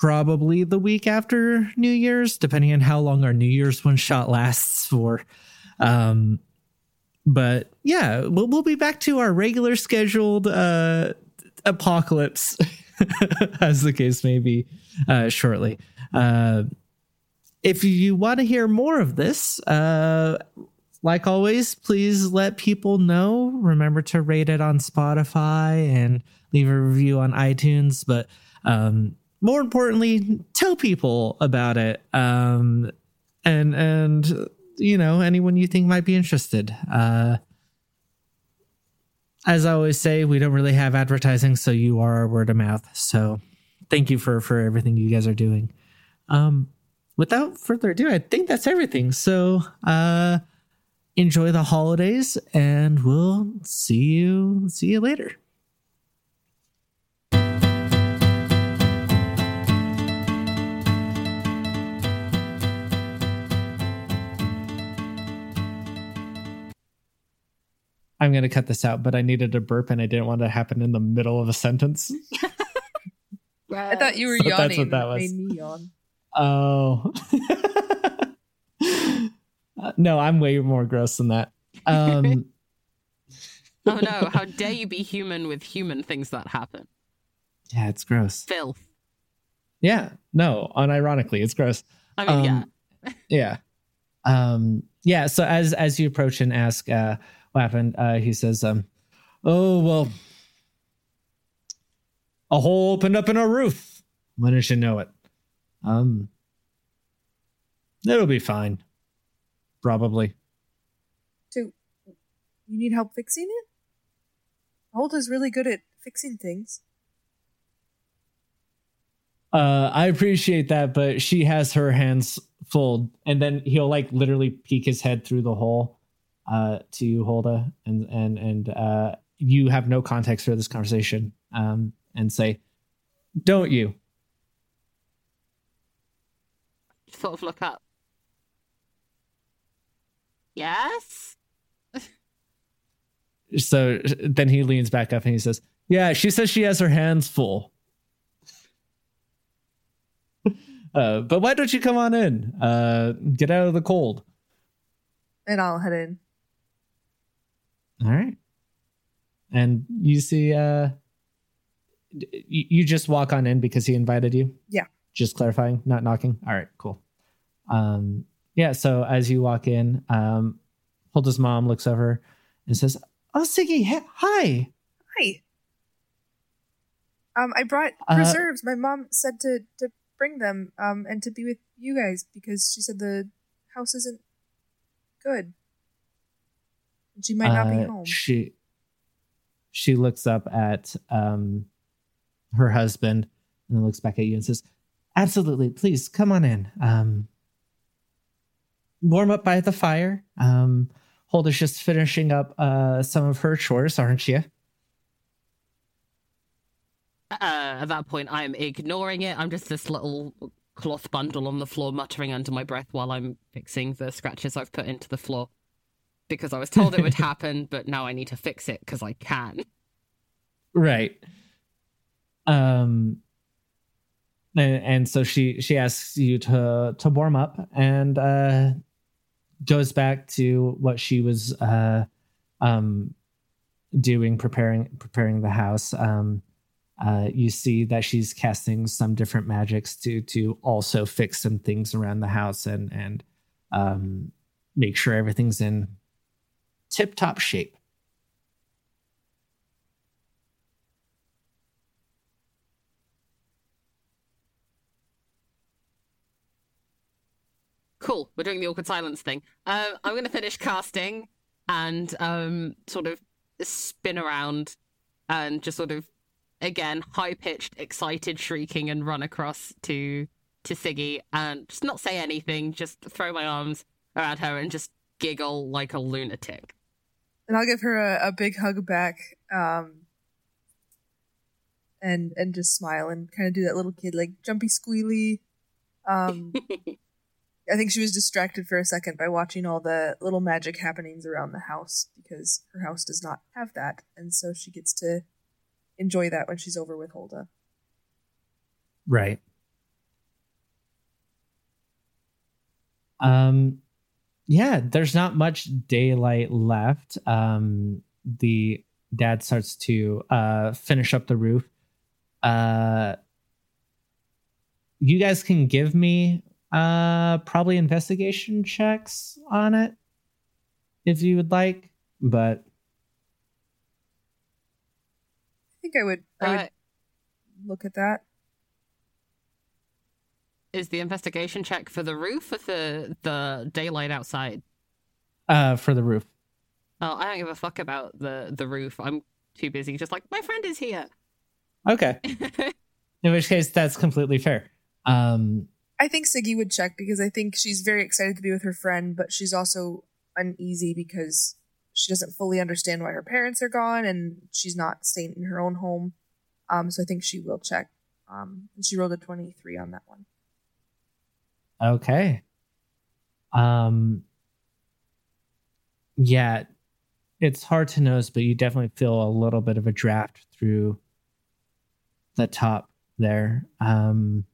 probably the week after New Year's, depending on how long our New Year's one shot lasts for. Um, but yeah, we'll, we'll be back to our regular scheduled uh, apocalypse, as the case may be, uh, shortly. Uh, if you want to hear more of this, uh, like always, please let people know. Remember to rate it on Spotify and leave a review on iTunes. But um, more importantly, tell people about it. Um, and and you know anyone you think might be interested. Uh, as I always say, we don't really have advertising, so you are our word of mouth. So thank you for for everything you guys are doing. Um, without further ado, I think that's everything. So uh, enjoy the holidays, and we'll see you see you later. I'm going to cut this out, but I needed a burp and I didn't want it to happen in the middle of a sentence. I thought you were So that's yawning. what that was. made me yawn. Oh. No, I'm way more gross than that. Um, Oh no, how dare you be human with human things that happen? yeah, it's gross. Filth. Yeah, no, unironically, it's gross. I mean, yeah. Um, yeah. Um, yeah. So as as you approach and ask uh, what happened, uh, he says, um, "Oh well, a hole opened up in our roof. Why didn't you know it? Um, it'll be fine, probably. So, you need help fixing it? Holda's really good at fixing things. Uh, I appreciate that, but she has her hands full, and then he'll like literally peek his head through the hole uh, to you, Holda, and and and uh, you have no context for this conversation, um, and say, "Don't you?" Sort of look up. Yes? So then he leans back up and he says, "Yeah, she says she has her hands full." Uh, but why don't you come on in? Uh, get out of the cold. And I'll head in. All right. And you see, uh, d- you, you just walk on in because he invited you? Yeah. Just clarifying, not knocking. All right, cool. Um, yeah. So as you walk in, um, Holda's mom looks over and says, Oh, Siggy, hi. Hi. Um, I brought Uh, preserves. My mom said to to bring them um and to be with you guys because she said the house isn't good. She might not be Uh, home. She, she looks up at um, her husband and looks back at you and says, Absolutely, please come on in. Um, warm up by the fire. Um, Holda's just finishing up uh, some of her chores, aren't you? Uh, at that point, I'm ignoring it. I'm just this little cloth bundle on the floor, muttering under my breath while I'm fixing the scratches I've put into the floor. Because I was told it would happen, but now I need to fix it because I can. Right. Um, and, and so she she asks you to to warm up and uh, goes back to what she was uh, um, doing, preparing preparing the house. Um, uh, you see that she's casting some different magics to to also fix some things around the house and and um, make sure everything's in tip top shape. Cool. We're doing the awkward silence thing. Uh, I'm going to finish casting and um, sort of spin around and just sort of, again, high pitched, excited shrieking and run across to to Siggy and just not say anything, just throw my arms around her and just giggle like a lunatic. and I'll give her a, a big hug back, um, and and just smile and kind of do that little kid like jumpy squealy. Um, I think she was distracted for a second by watching all the little magic happenings around the house because her house does not have that, and so she gets to enjoy that when she's over with Holda. Right. Um yeah, there's not much daylight left. Um the dad starts to uh finish up the roof. Uh you guys can give me uh probably investigation checks on it if you would like, but I think I would I would Uh, look at that. is the investigation check for the roof or the, the daylight outside? uh for the roof. Oh, I don't give a fuck about the, the roof. I'm too busy, just like my friend is here. Okay. In which case, that's completely fair. Um, I think Siggy would check because I think she's very excited to be with her friend, but she's also uneasy because she doesn't fully understand why her parents are gone and she's not staying in her own home. Um, so I think she will check. Um, she rolled a 23 on that one. Okay. Um yeah, it's hard to notice, but you definitely feel a little bit of a draft through the top there. Um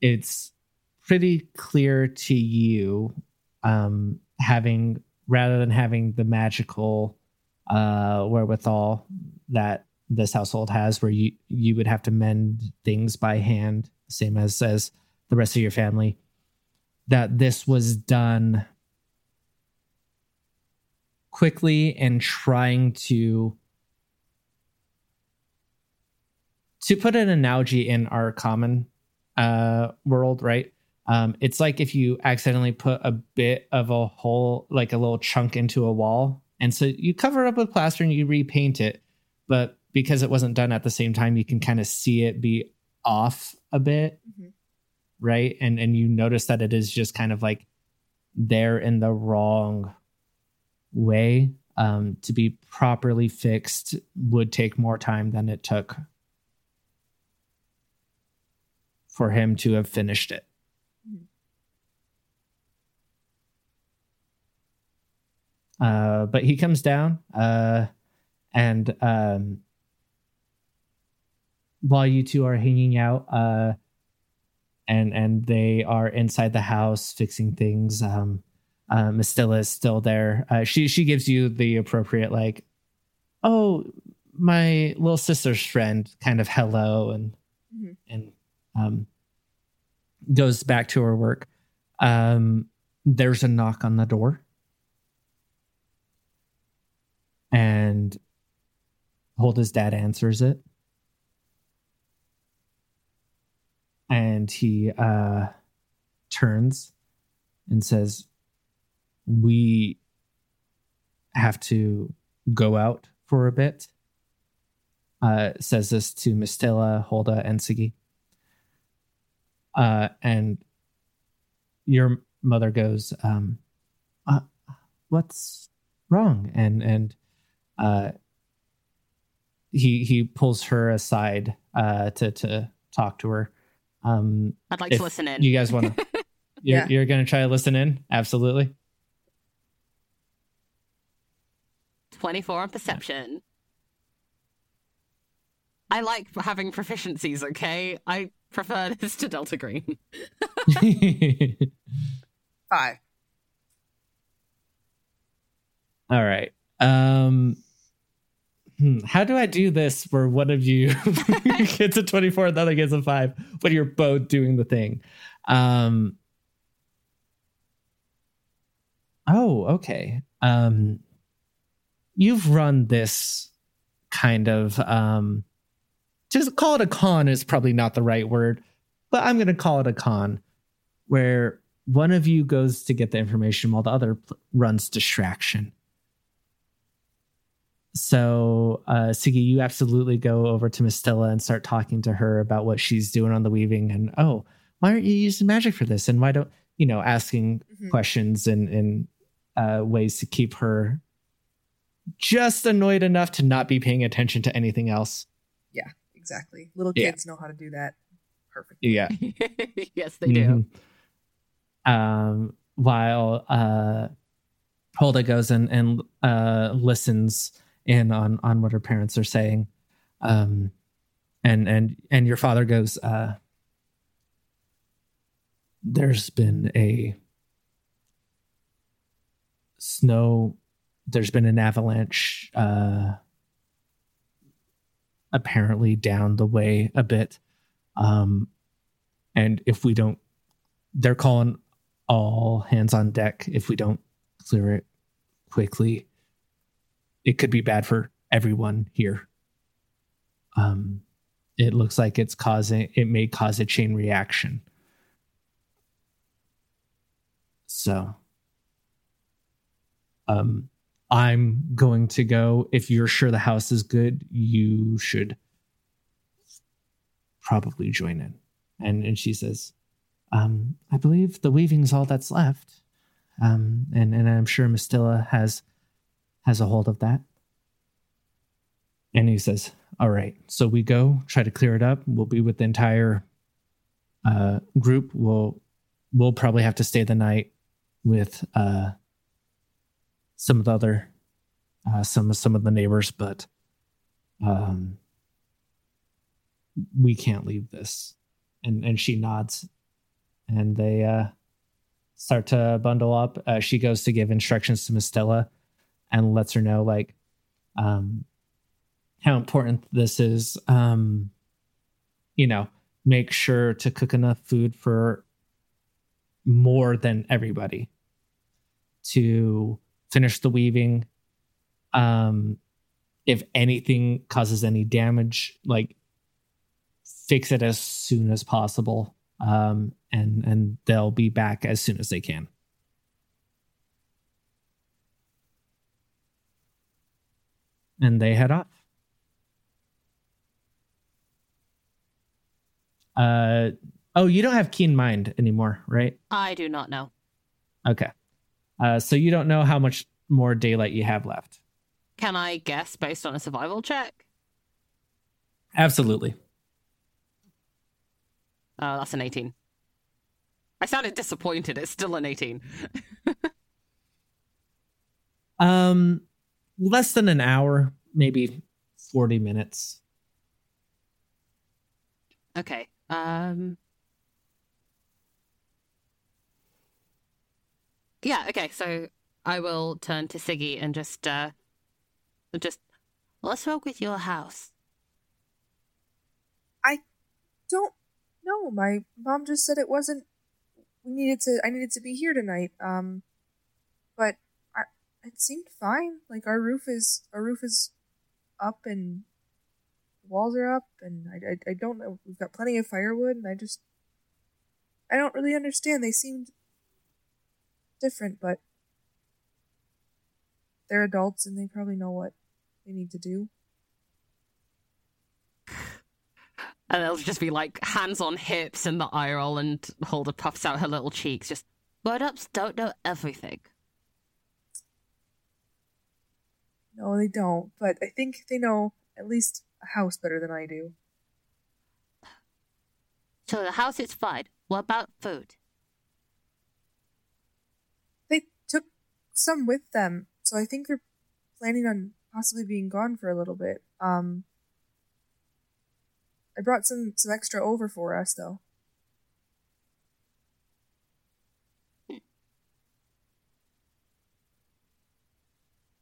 it's pretty clear to you um having rather than having the magical uh wherewithal that this household has where you you would have to mend things by hand same as as the rest of your family that this was done quickly and trying to to put an analogy in our common uh world right? Um it's like if you accidentally put a bit of a hole like a little chunk into a wall. And so you cover it up with plaster and you repaint it. But because it wasn't done at the same time you can kind of see it be off a bit Mhm. right? And and you notice that it is just kind of like there in the wrong way. Um to be properly fixed would take more time than it took for him to have finished it uh but he comes down uh and um while you two are hanging out uh and and they are inside the house fixing things um uh Mistilla is still there uh she she gives you the appropriate like oh my little sister's friend kind of hello and Mhm. and um goes back to her work um there's a knock on the door and Holda's dad answers it. And he uh, turns and says, We have to go out for a bit. Uh, says this to Mistilla, Holda, and Siggy. Uh, and your mother goes, um, uh, What's wrong? And, and, uh, he he pulls her aside uh to to talk to her um I'd like to listen in. you guys want to you're, Yeah. you're gonna try to listen in absolutely 24 on perception. I like having proficiencies, okay? I prefer this to Delta Green. Five. all right um hmm, how do i do this where one of you gets a 24 and the other gets a 5 but you're both doing the thing um oh okay um you've run this kind of um just call it a con is probably not the right word but i'm going to call it a con where one of you goes to get the information while the other pl- runs distraction. So uh Siggy, you absolutely go over to Mistilla and start talking to her about what she's doing on the weaving and oh why aren't you using magic for this? And why don't you know asking Mhm. questions and and uh ways to keep her just annoyed enough to not be paying attention to anything else exactly. Little Yeah. kids know how to do that perfectly. yeah yes, they do. Mhm. Um, while uh, Holda goes and and uh, listens in on on what her parents are saying, um, and and and your father goes. Uh, there's been a snow. There's been an avalanche. Uh, apparently down the way a bit. Um, and if we don't they're calling all hands on deck. If we don't clear it quickly it could be bad for everyone here. Um it looks like it's causing it may cause a chain reaction. So um I'm going to go. If you're sure the house is good, you should probably join in. And and she says, um, I believe the weaving's all that's left. Um, and, and I'm sure Mistilla has has a hold of that. And he says, All right, so we go, try to clear it up. We'll be with the entire uh, group. We'll we'll probably have to stay the night with uh, some of the other uh, some some of the neighbors, but um, we can't leave this. And and she nods, and they uh, start to bundle up. Uh, she goes to give instructions to Mistilla, and lets her know like um, how important this is. Um, you know, make sure to cook enough food for more than everybody to finish the weaving. Um, if anything causes any damage, like fix it as soon as possible. Um, and and they'll be back as soon as they can. And they head off. Uh oh, you don't have keen mind anymore, right? I do not know. Okay. Uh, so you don't know how much more daylight you have left. Can I guess based on a survival check? Absolutely. Oh, that's an 18. I sounded disappointed. It's still an 18. Um, less than an hour, maybe forty minutes. okay. Um. Yeah. Okay. So I will turn to Siggy and just, uh, just What's wrong with your house? I don't know. My mom just said it wasn't. We needed to. I needed to be here tonight. Um, but I, it seemed fine. Like our roof is our roof is up and walls are up, and I, I I don't know. We've got plenty of firewood, and I just I don't really understand. They seemed different, but they're adults and they probably know what they need to do. And it'll just be like hands on hips and the eye roll, and Holda puffs out her little cheeks. Just Grown ups don't know everything. No, they don't. But I think they know at least a house better than I do. So the house is fine. What about food? They took some with them, so I think they're planning on possibly being gone for a little bit. Um, I brought some some extra over for us though.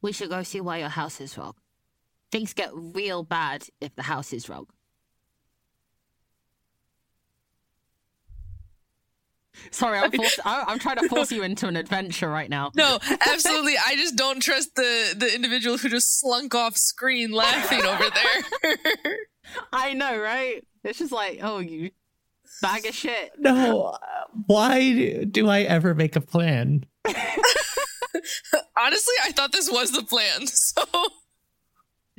We should go see why your house is wrong. Things get real bad if the house is wrong. Sorry, I'm forced, I- I'm trying to force you into an adventure right now. No, absolutely. I just don't trust the the individual who just slunk off screen laughing over there. I know, right? It's just like, oh, you bag of shit. No, why do I ever make a plan? Honestly, I thought this was the plan. So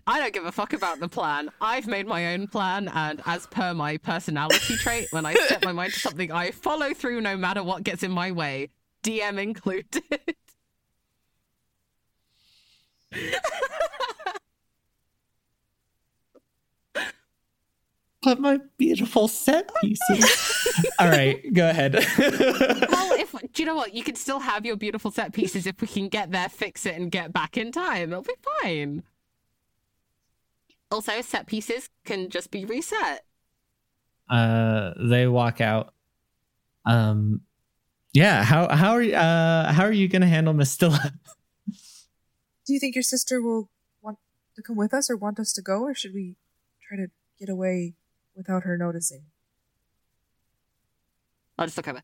I don't give a fuck about the plan. I've made my own plan, and as per my personality trait, when I set my mind to something, I follow through no matter what gets in my way, DM included. But my beautiful set pieces. All right, go ahead. well, if do you know what? You can still have your beautiful set pieces if we can get there, fix it, and get back in time. It'll be fine. Also, set pieces can just be reset. uh, they walk out. Um, yeah. How how are you, uh how are you gonna handle Mistilla? Do you think your sister will want to come with us or want us to go, or should we try to get away without her noticing? I'll just look over.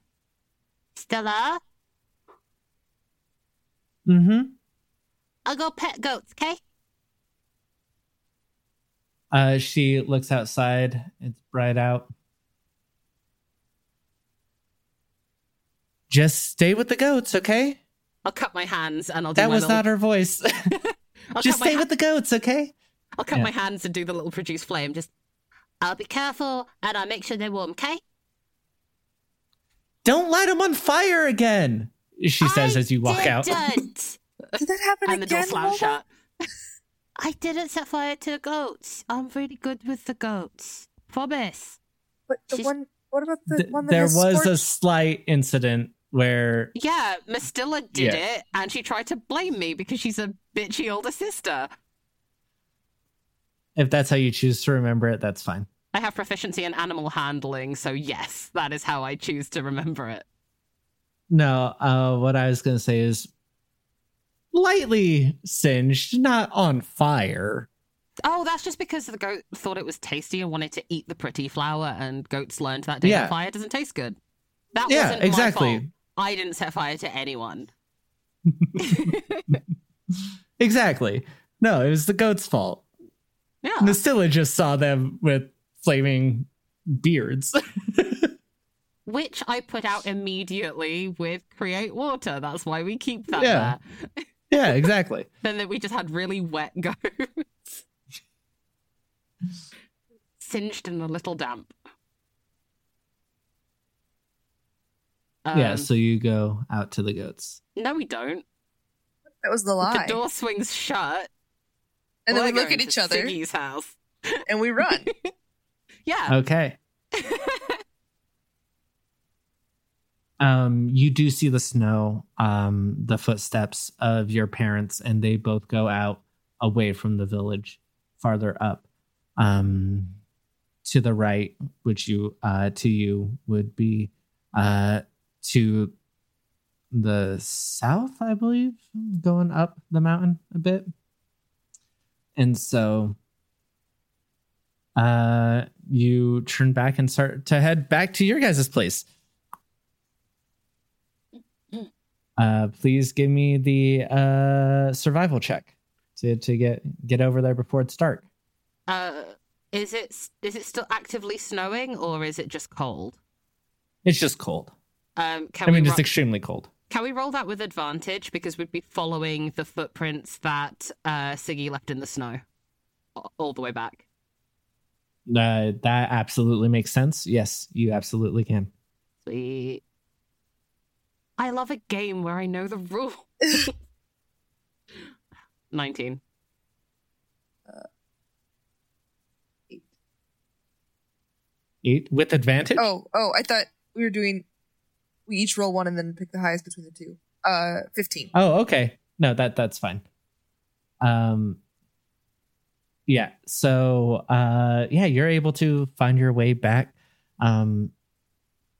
Stella, mm-hmm. I'll go pet goats, okay? Uh, she looks outside. It's bright out. Just stay with the goats, okay? I'll cut my hands and I'll do That my was little, not her voice. Just stay ha- with the goats, okay? I'll cut Yeah. my hands and do the little produce flame. Just I'll be careful and I'll make sure they're warm, okay? Don't light them on fire again. She says I as you walk out. didn't. Did that happen and the door again? slams shut. I didn't set fire to the goats. I'm really good with the goats. Promise. But the She's- one. What about the Th- one that there has was a slight incident where Yeah, Mistilla did Yeah. it, and she tried to blame me because she's a bitchy older sister. if that's how you choose to remember it, that's fine. I have proficiency in animal handling, so yes, that is how I choose to remember it. No, uh, what I was going to say is lightly singed, not on fire. Oh, that's just because the goat thought it was tasty and wanted to eat the pretty flower, and goats learned that day Yeah. that fire doesn't taste good. That Yeah, wasn't exactly. my fault. I didn't set fire to anyone. Exactly. No, it was the goat's fault. Yeah. Mistilla just saw them with flaming beards. Which I put out immediately with create water. That's why we keep that Yeah. there. Yeah, exactly. Then that we just had really wet goats. Singed and a little damp. yeah, Um, so you go out to the goats. No, we don't. That was the lie. The door swings shut. and then We're look at each other Siggy's house. and we run. Yeah. Okay. um you do see the snow um the footsteps of your parents and they both go out away from the village farther up um to the right which you uh to you would be uh to the south i believe going up the mountain a bit. And so uh you turn back and start to head back to your guys' place uh please give me the uh survival check to to get get over there before it's dark Uh, is it is it still actively snowing or is it just cold? it's just cold Um, can i mean we it's extremely cold can we roll that with advantage because we'd be following the footprints that uh, Siggy left in the snow all the way back. uh that absolutely makes sense yes you absolutely can Sweet. I love a game where I know the rule. Nineteen. eight with advantage oh, oh, I thought we were doing. We each roll one and then pick the highest between the two. Uh, fifteen. Oh, okay. No, that that's fine. Um yeah, so uh yeah, you're able to find your way back. Um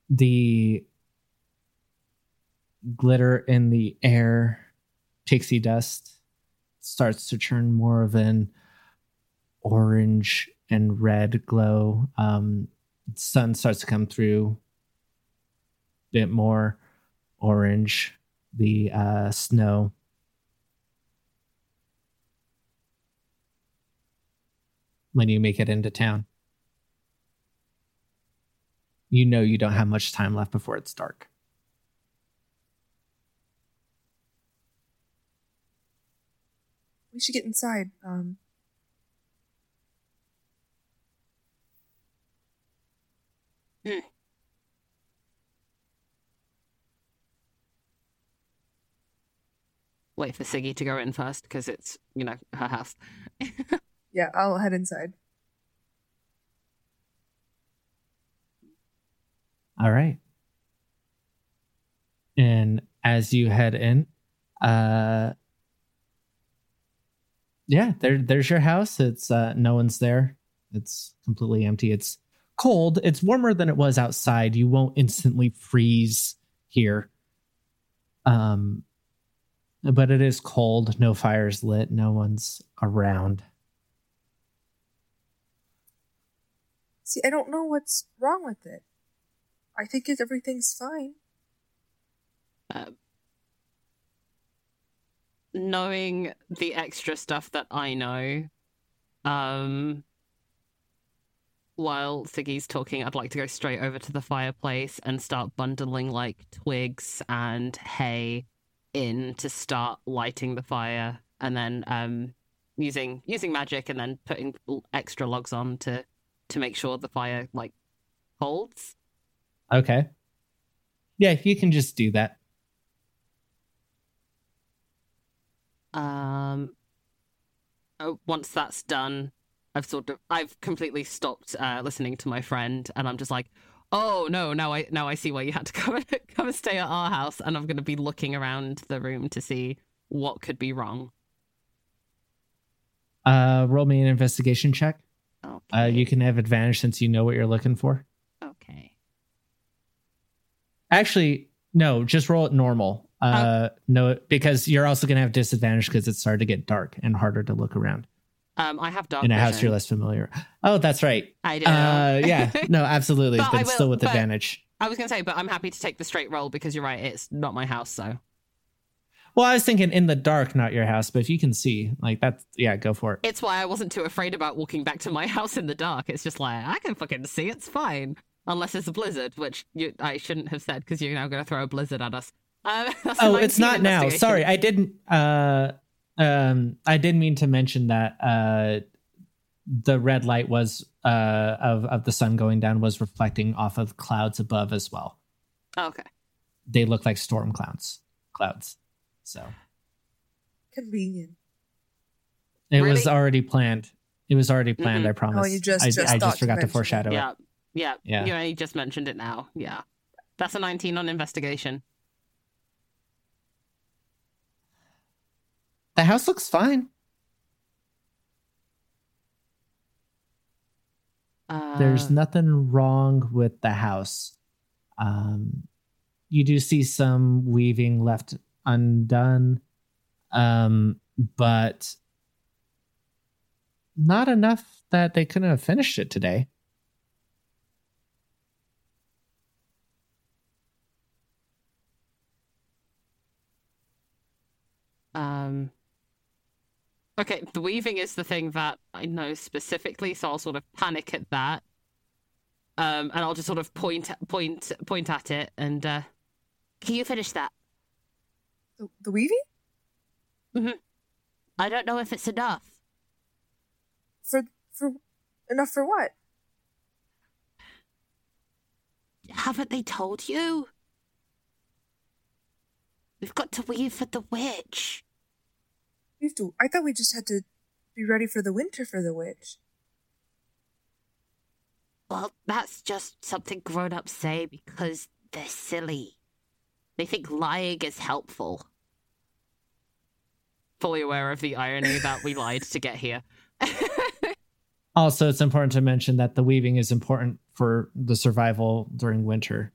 the glitter in the air, pixie dust starts to turn more of an orange and red glow. Um sun starts to come through a bit more orange the uh, snow. When you make it into town, you know you don't have much time left before it's dark. We should get inside. Um, Wait for Siggy to go in first because it's you know her house. yeah, I'll head inside. All right. And as you head in, uh yeah, there there's your house. It's uh no one's there. It's completely empty. It's cold. It's warmer than it was outside. You won't instantly freeze here. Um but it is cold. No fires lit. No one's around. See, I don't know what's wrong with it. I think it, everything's fine. Knowing the extra stuff that I know, um, while Siggy's talking, I'd like to go straight over to the fireplace and start bundling like twigs and hay in to start lighting the fire, and then um, using using magic, and then putting extra logs on to to make sure the fire like holds. Okay. Yeah, if you can just do that. Um, oh, once that's done, I've sort of I've completely stopped uh, listening to my friend, and I'm just like, oh no, now I now I see why you had to come and, come and stay at our house, and I'm going to be looking around the room to see what could be wrong. Uh, roll me an investigation check. Okay. Uh, you can have advantage since you know what you're looking for. okay. Actually, no, just roll it normal. Uh, no, because you're also gonna have disadvantage because it's starting to get dark and harder to look around Um, I have dark in a house you're less familiar. Oh, that's right. I do. Uh, yeah, no, absolutely, But but, will- still with but- advantage. I was going to say, but I'm happy to take the straight roll because you're right. It's not my house, so Well, I was thinking in the dark, not your house, but if you can see, like that's yeah, go for it. it's why I wasn't too afraid about walking back to my house in the dark. It's just like I can fucking see. It's fine, unless it's a blizzard, which you, I shouldn't have said because you're now going to throw a blizzard at us. Um, Oh, it's not now. Sorry, I didn't. Uh, um, I didn't mean to mention that. Uh, the red light was uh of of the sun going down was reflecting off of clouds above as well. Okay. They look like storm clouds. Clouds. So Convenient. it was already planned. It was already planned. Mhm. I promise. Oh, you just- I, just I thought just forgot to mention it. foreshadow it. Yeah. Yeah. Yeah. You only just mentioned it now. Yeah. That's a 19 on investigation. The house looks fine. Uh, There's nothing wrong with the house. Um, you do see some weaving left undone, um, but not enough that they couldn't have finished it today. Um. Okay, the weaving is the thing that I know specifically, so I'll sort of panic at that. Um, and I'll just sort of point, point, point at it, and uh, Can you finish that? The, the weaving I don't know if it's enough. for for enough for what? Haven't they told you? We've got to weave for the witch. We have to. I thought we just had to be ready for the winter for the witch. Well, that's just something grown ups say because they're silly. They think lying is helpful. fully aware of the irony that we lied to get here. Also, it's important to mention that the weaving is important for the survival during winter.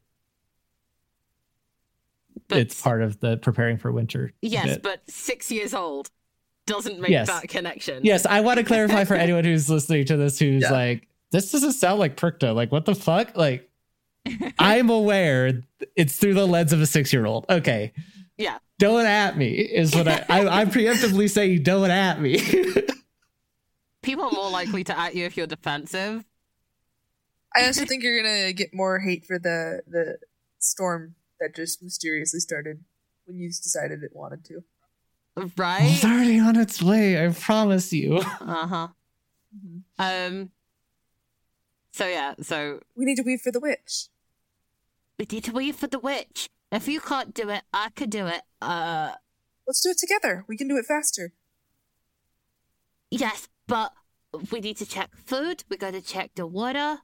But it's part of the preparing for winter. yes, bit. but six years old doesn't make Yes. that connection. Yes, I want to clarify for anyone who's listening to this who's Yeah. like, this doesn't sound like Perchta. Like, what the fuck? Like, I'm aware it's through the lens of a six year old. Okay. Yeah. Don't at me, is what I, I, I'm preemptively saying, don't at me. People are more likely to at you if you're defensive. I also think you're gonna get more hate for the the storm that just mysteriously started when you decided it wanted to. Right? it's already on its way. I promise you. Uh-huh. Um so yeah, so We need to weave for the witch. We need to weave for the witch. If you can't do it, I can do it. Uh, Let's do it together. We can do it faster. yes, but we need to check food. We got to check the water.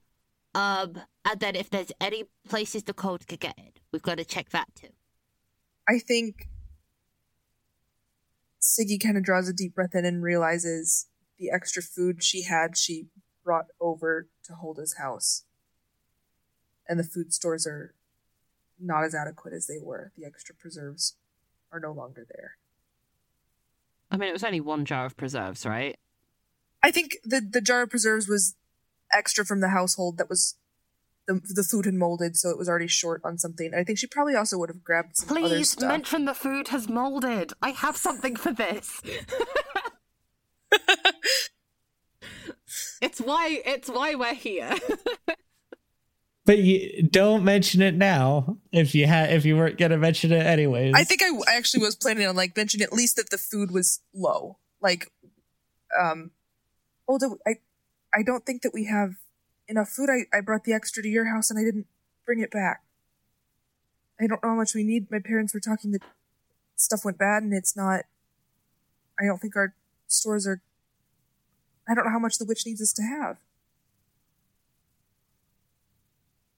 Um, and then if there's any places the cold could get in, we've got to check that too. I think Siggy kind of draws a deep breath in and realizes the extra food she had, she brought over to Holda's house. And the food stores are not as adequate as they were. The extra preserves are no longer there. I mean it was only one jar of preserves, right? I think the the jar of preserves was extra from the household that was the the food had molded, so it was already short on something. I think she probably also would have grabbed some other Please stuff. mention the food has molded. I have something for this. it's why it's why we're here. But you don't mention it now if you had if you weren't gonna mention it anyways. I think I, I actually was planning on like mentioning at least that the food was low. Like, um, do- I, I don't think that we have enough food. I, I brought the extra to your house and I didn't bring it back. I don't know how much we need. My parents were talking that stuff went bad and it's not. I don't think our stores are. I don't know how much the witch needs us to have.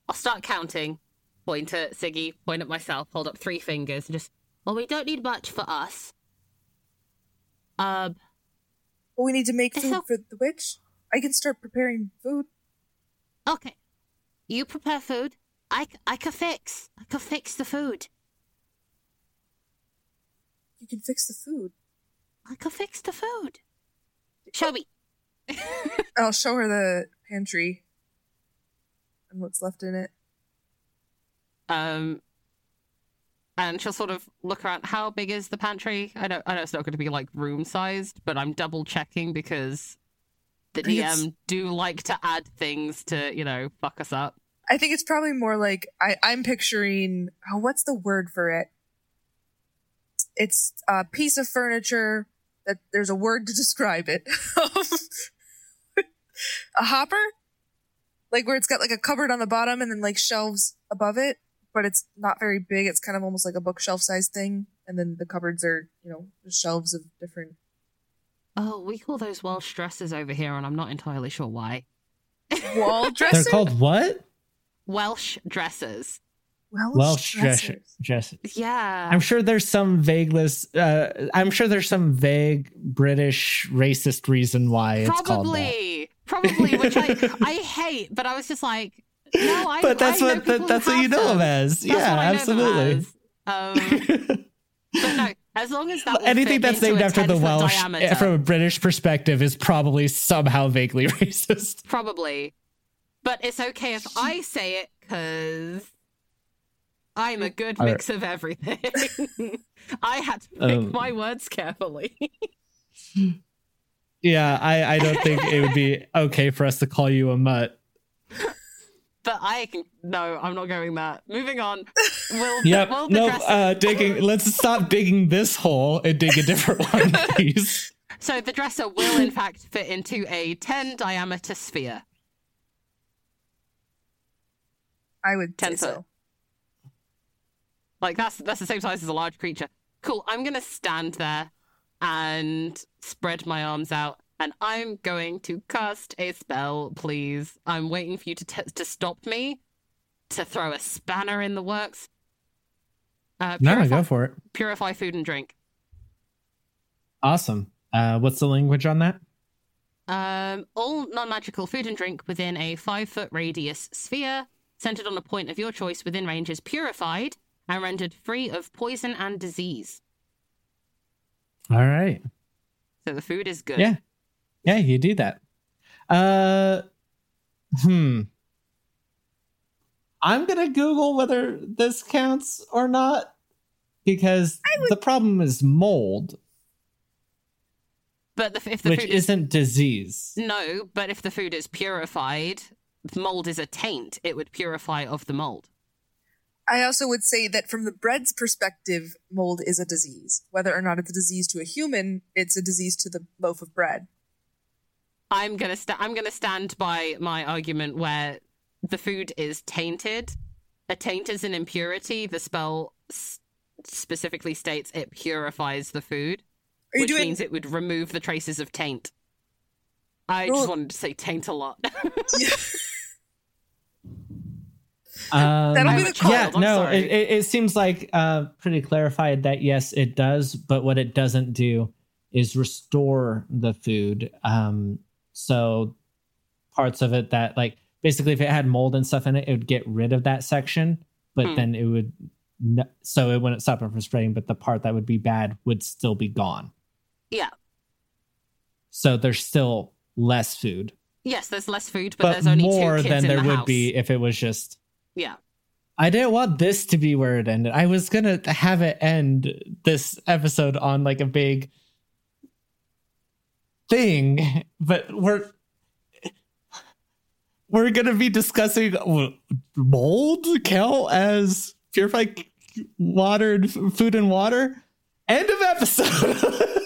I'll start counting. Point at Siggy, point at myself, hold up three fingers, and just, Well, we don't need much for us. Um, But we need to make food o- for the witch. I can start preparing food. Okay. You prepare food. I, I can fix. I can fix the food. You can fix the food. I can fix the food. Show me. I'll show her the pantry and what's left in it. um, and she'll sort of look around. How big is the pantry? I know, I know it's not going to be like room sized, but I'm double checking because the DM do like to add things to, you know, fuck us up. I think it's probably more like I, I'm picturing. Oh, what's the word for it? It's a piece of furniture that there's a word to describe it. a hopper, like where it's got like a cupboard on the bottom and then like shelves above it, but it's not very big. It's kind of almost like a bookshelf size thing, and then the cupboards are you know shelves of different. Oh, we call those Welsh dresses over here, and I'm not entirely sure why. Wall dresses? They're called what? Welsh dresses. Welsh, Welsh dressers. dress. Yeah. I'm sure there's some vague list. Uh, I'm sure there's some vague British racist reason why it's called that. probably, probably, which I I hate, but I was just like, no, I. But that's I what people that, who that's what you know them as. That's yeah, what I know them absolutely. as. Um, but no, as long as that Anything that's named after the Welsh eh, diameter, from a British perspective is probably somehow vaguely racist. probably. But it's okay if I say it because I'm a good Alright. mix of everything. I had to pick Um, my words carefully. Yeah, I, I don't think it would be okay for us to call you a mutt. But I can no, I'm not going that. Moving on. Will Yep. will No, dress- uh, digging. Let's stop digging this hole and dig a different one, please. So the dresser will in fact fit into a 10 diameter sphere. I would say 10 so. Like that's that's the same size as a large creature. Cool. I'm gonna stand there and spread my arms out, and I'm going to cast a spell. Please, I'm waiting for you to t- to stop me, to throw a spanner in the works. Uh, No, purify, go for it. purify food and drink. Awesome. Uh, what's the language on that? Um, all non-magical food and drink within a five-foot radius sphere, centered on a point of your choice within range, is purified and rendered free of poison and disease. All right. So the food is good. Yeah. Yeah, you do that. Uh hmm. I'm going to Google whether this counts or not because the problem is mold, But the, if the which food is isn't disease. no, but if the food is purified, mold is a taint. It would purify of the mold. I also would say that from the bread's perspective, mold is a disease. Whether or not it's a disease to a human, it's a disease to the loaf of bread. I'm gonna sta- I'm gonna stand by my argument where the food is tainted. A taint is an impurity. The spell s- specifically states it purifies the food, Are you which doing? means it would remove the traces of taint. I Well- just wanted to say taint a lot. Um, That'll be the child, yeah, I'm no, it, it, it seems like uh, pretty clarified that yes, it does, but what it doesn't do is restore the food. Um, so parts of it that, like, basically, if it had mold and stuff in it, it would get rid of that section, but Hmm. then it would, n- so it wouldn't stop it from spreading, but the part that would be bad would still be gone. yeah. So there's still less food, Yes, there's less food, but, but, there's only more two kids than there the would house. be if it was just Yeah. I didn't want this to be where it ended. I was gonna have it end this episode on like a big thing, but we're we're gonna be discussing mold count as purified water and food and water. End of episode.